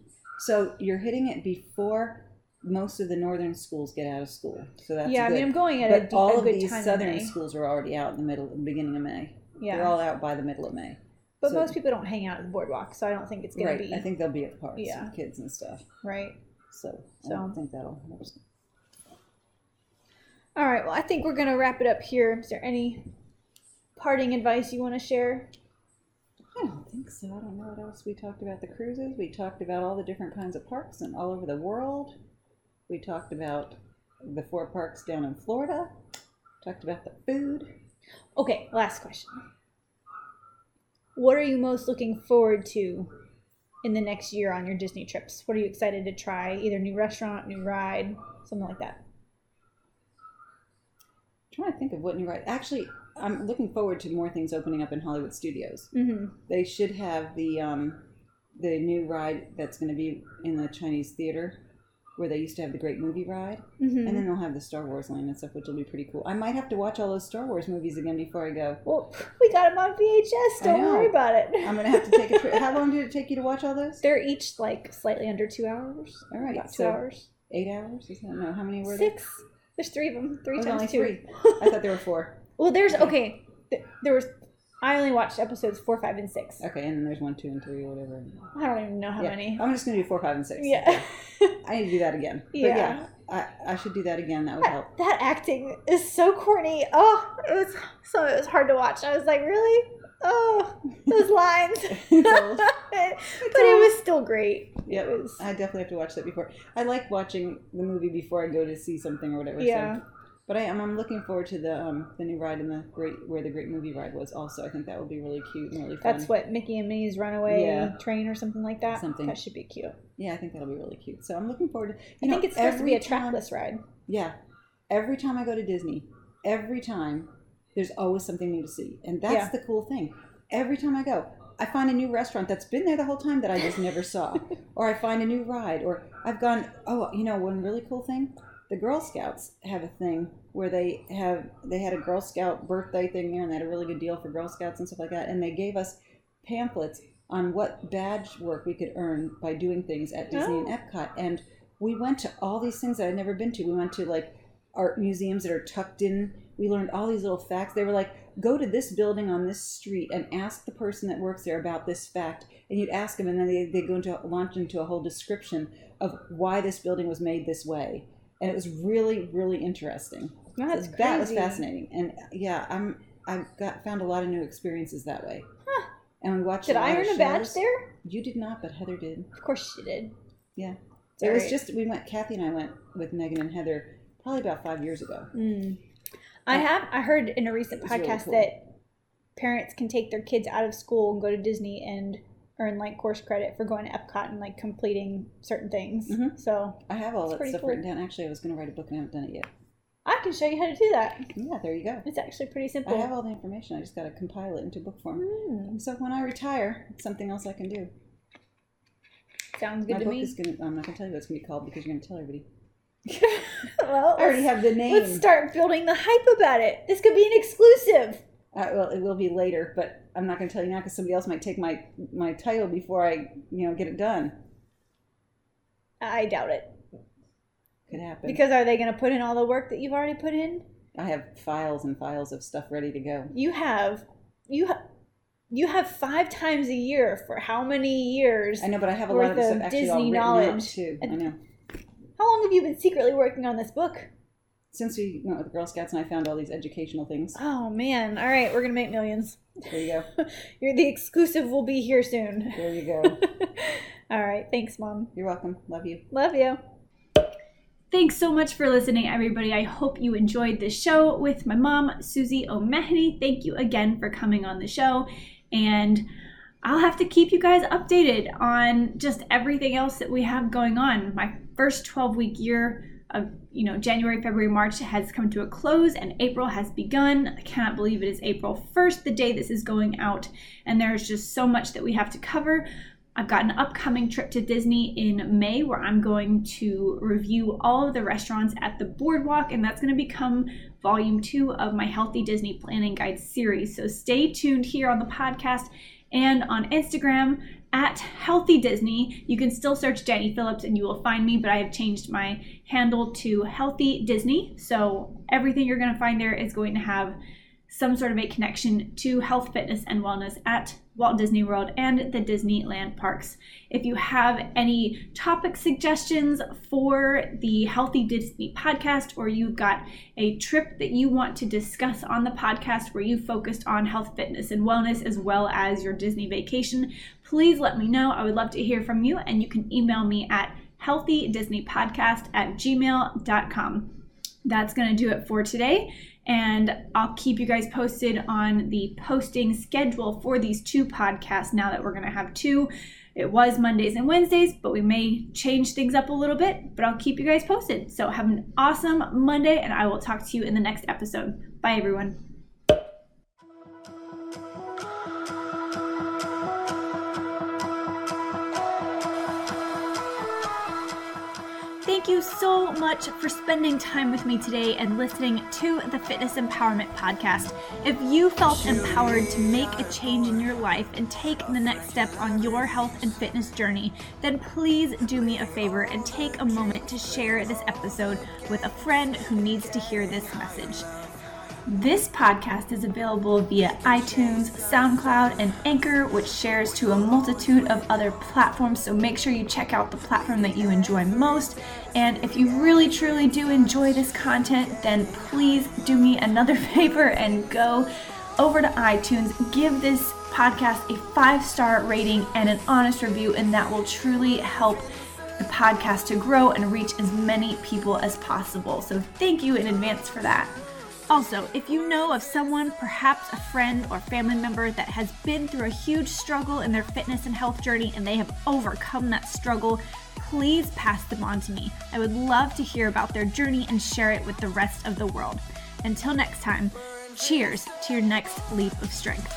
So you're hitting it before most of the northern schools get out of school. So that's yeah, I mean, I'm going at a, but de- all a of good these time southern schools are already out in the middle, the beginning of May. Yeah, They're all out by the middle of May. but so- most people don't hang out at the boardwalk, so I don't think it's gonna Right. be I think they'll be at the parks Yeah. with kids and stuff. right. So, I So- don't think that'll. All right, well I think we're gonna wrap it up here. Is there any parting advice you want to share? I don't think so. I don't know what else. We talked about the cruises. We talked about all the different kinds of parks and all over the world. We talked about the four parks down in Florida. Talked about the food. Okay, last question. What are you most looking forward to in the next year on your Disney trips? What are you excited to try? Either new restaurant, new ride, something like that. I'm trying to think of what new ride. Actually, I'm looking forward to more things opening up in Hollywood Studios. Mm-hmm. They should have the um, the new ride that's going to be in the Chinese theater, where they used to have the Great Movie Ride, Mm-hmm. and then they'll have the Star Wars line and stuff, which will be pretty cool. I might have to watch all those Star Wars movies again before I go. well, we got them on VHS. Don't worry about it. I'm gonna have to take a trip. *laughs* How long did it take you to watch all those? They're each like slightly under two hours. All right, About two so hours. eight hours. Is that no? How many were Six. There's three of them. Three? Oh, times two. three. I thought there were four. *laughs* Well, there's okay. th- There was. I only watched episodes four, five, and six. Okay, and then there's one, two, and three, or whatever. I don't even know how Yeah. many. I'm just gonna do four, five, and six. Yeah. *laughs* I need to do that again. But Yeah. yeah, I, I should do that again. That would help. That acting is so corny. Oh, it was so it was hard to watch. I was like, really? Oh, those *laughs* lines. *laughs* But it was still great. Yeah, It was. I definitely have to watch that before. I like watching the movie before I go to see something or whatever. Yeah. So But I am I'm looking forward to the um the new ride in the great where the great movie ride was also. I think that will be really cute and really fun. That's what Mickey and Minnie's Runaway Yeah. Train or something like that. Something. that should be cute. Yeah, I think that'll be really cute. So I'm looking forward to. I you think know, it's supposed to be a every time- trackless ride. Yeah, every time I go to Disney, every time there's always something new to see, and that's Yeah. the cool thing. Every time I go, I find a new restaurant that's been there the whole time that I just never saw, *laughs* or I find a new ride, or I've gone. Oh, you know, one really cool thing. The Girl Scouts have a thing where they have they had a Girl Scout birthday thing there, and they had a really good deal for Girl Scouts and stuff like that. And they gave us pamphlets on what badge work we could earn by doing things at Disney and oh. Epcot. And we went to all these things that I'd never been to. We went to like art museums that are tucked in. We learned all these little facts. They were like, go to this building on this street and ask the person that works there about this fact. And you'd ask them, and then they, they go into launch into a whole description of why this building was made this way. And it was really, really interesting. That's that was fascinating. And yeah, I'm I got found a lot of new experiences that way. Huh. And we watched. Did I earn a badge there? You did not, but Heather did. Of course she did. Yeah. It's It was just we went. Kathy and I went with Megan and Heather probably about five years ago. Mm. I have. I heard in a recent It's really podcast cool. that parents can take their kids out of school and go to Disney and earn like course credit for going to Epcot and like completing certain things. Mhm. So I have all that stuff cool. written down. Actually, I was going to write a book and I haven't done it yet. I can show you how to do that. Yeah, there you go. It's actually pretty simple. I have all the information. I just got to compile it into book form. Mm, So when I retire, it's something else I can do. sounds good My to book me. is to. I'm not going to tell you what it's going to be called because you're going to tell everybody. *laughs* well, I already have the name. let's start building the hype about it. This could be an exclusive. Uh, well, it will be later, but I'm not going to tell you now because somebody else might take my my title before I, you know, get it done. I doubt it. Could happen. Because are they going to put in all the work that you've already put in? I have files and files of stuff ready to go. You have, you have, you have five times a year for how many years? I know, but I have a lot of of stuff actually all Disney knowledge. too. I know. How long have you been secretly working on this book? Since we went with the Girl Scouts and I found all these educational things. Oh man! All right, we're gonna make millions. There you go. *laughs* You're the exclusive. Will be here soon. There you go. *laughs* all right, thanks, mom. You're welcome. Love you. Love you. Thanks so much for listening, everybody. I hope you enjoyed this show with my mom, Susie O'Mahony. Thank you again for coming on the show. And I'll have to keep you guys updated on just everything else that we have going on. My first 12 week year of you know January, February, March has come to a close and April has begun. I cannot believe it is April 1st, the day this is going out, and there's just so much that we have to cover. I've got an upcoming trip to Disney in May where I'm going to review all of the restaurants at the boardwalk, and that's going to become volume two of my Healthy Disney Planning Guide series. So stay tuned here on the podcast and on Instagram at Healthy Disney. You can still search Danny Phillips and you will find me, but I have changed my handle to Healthy Disney. So everything you're going to find there is going to have some sort of a connection to health, fitness, and wellness at Walt Disney World and the Disneyland parks. If you have any topic suggestions for the Healthy Disney podcast, or you've got a trip that you want to discuss on the podcast where you focused on health, fitness, and wellness, as well as your Disney vacation, please let me know. I would love to hear from you, and you can email me at healthydisneypodcast at gmail.com that's going to do it for today. And I'll keep you guys posted on the posting schedule for these two podcasts now that we're going to have two. It was Mondays and Wednesdays, but we may change things up a little bit, but I'll keep you guys posted. So have an awesome Monday, and I will talk to you in the next episode. Bye, everyone. Thank you so much for spending time with me today and listening to the Fitness Empowerment Podcast. If you felt empowered to make a change in your life and take the next step on your health and fitness journey, then please do me a favor and take a moment to share this episode with a friend who needs to hear this message. This podcast is available via iTunes, SoundCloud, and Anchor, which shares to a multitude of other platforms. So make sure you check out the platform that you enjoy most. And if you really truly do enjoy this content, then please do me another *laughs* favor and go over to iTunes, give this podcast a five star rating and an honest review, and that will truly help the podcast to grow and reach as many people as possible. So thank you in advance for that. Also, if you know of someone, perhaps a friend or family member, that has been through a huge struggle in their fitness and health journey and they have overcome that struggle, please pass them on to me. I would love to hear about their journey and share it with the rest of the world. Until next time, cheers to your next leap of strength.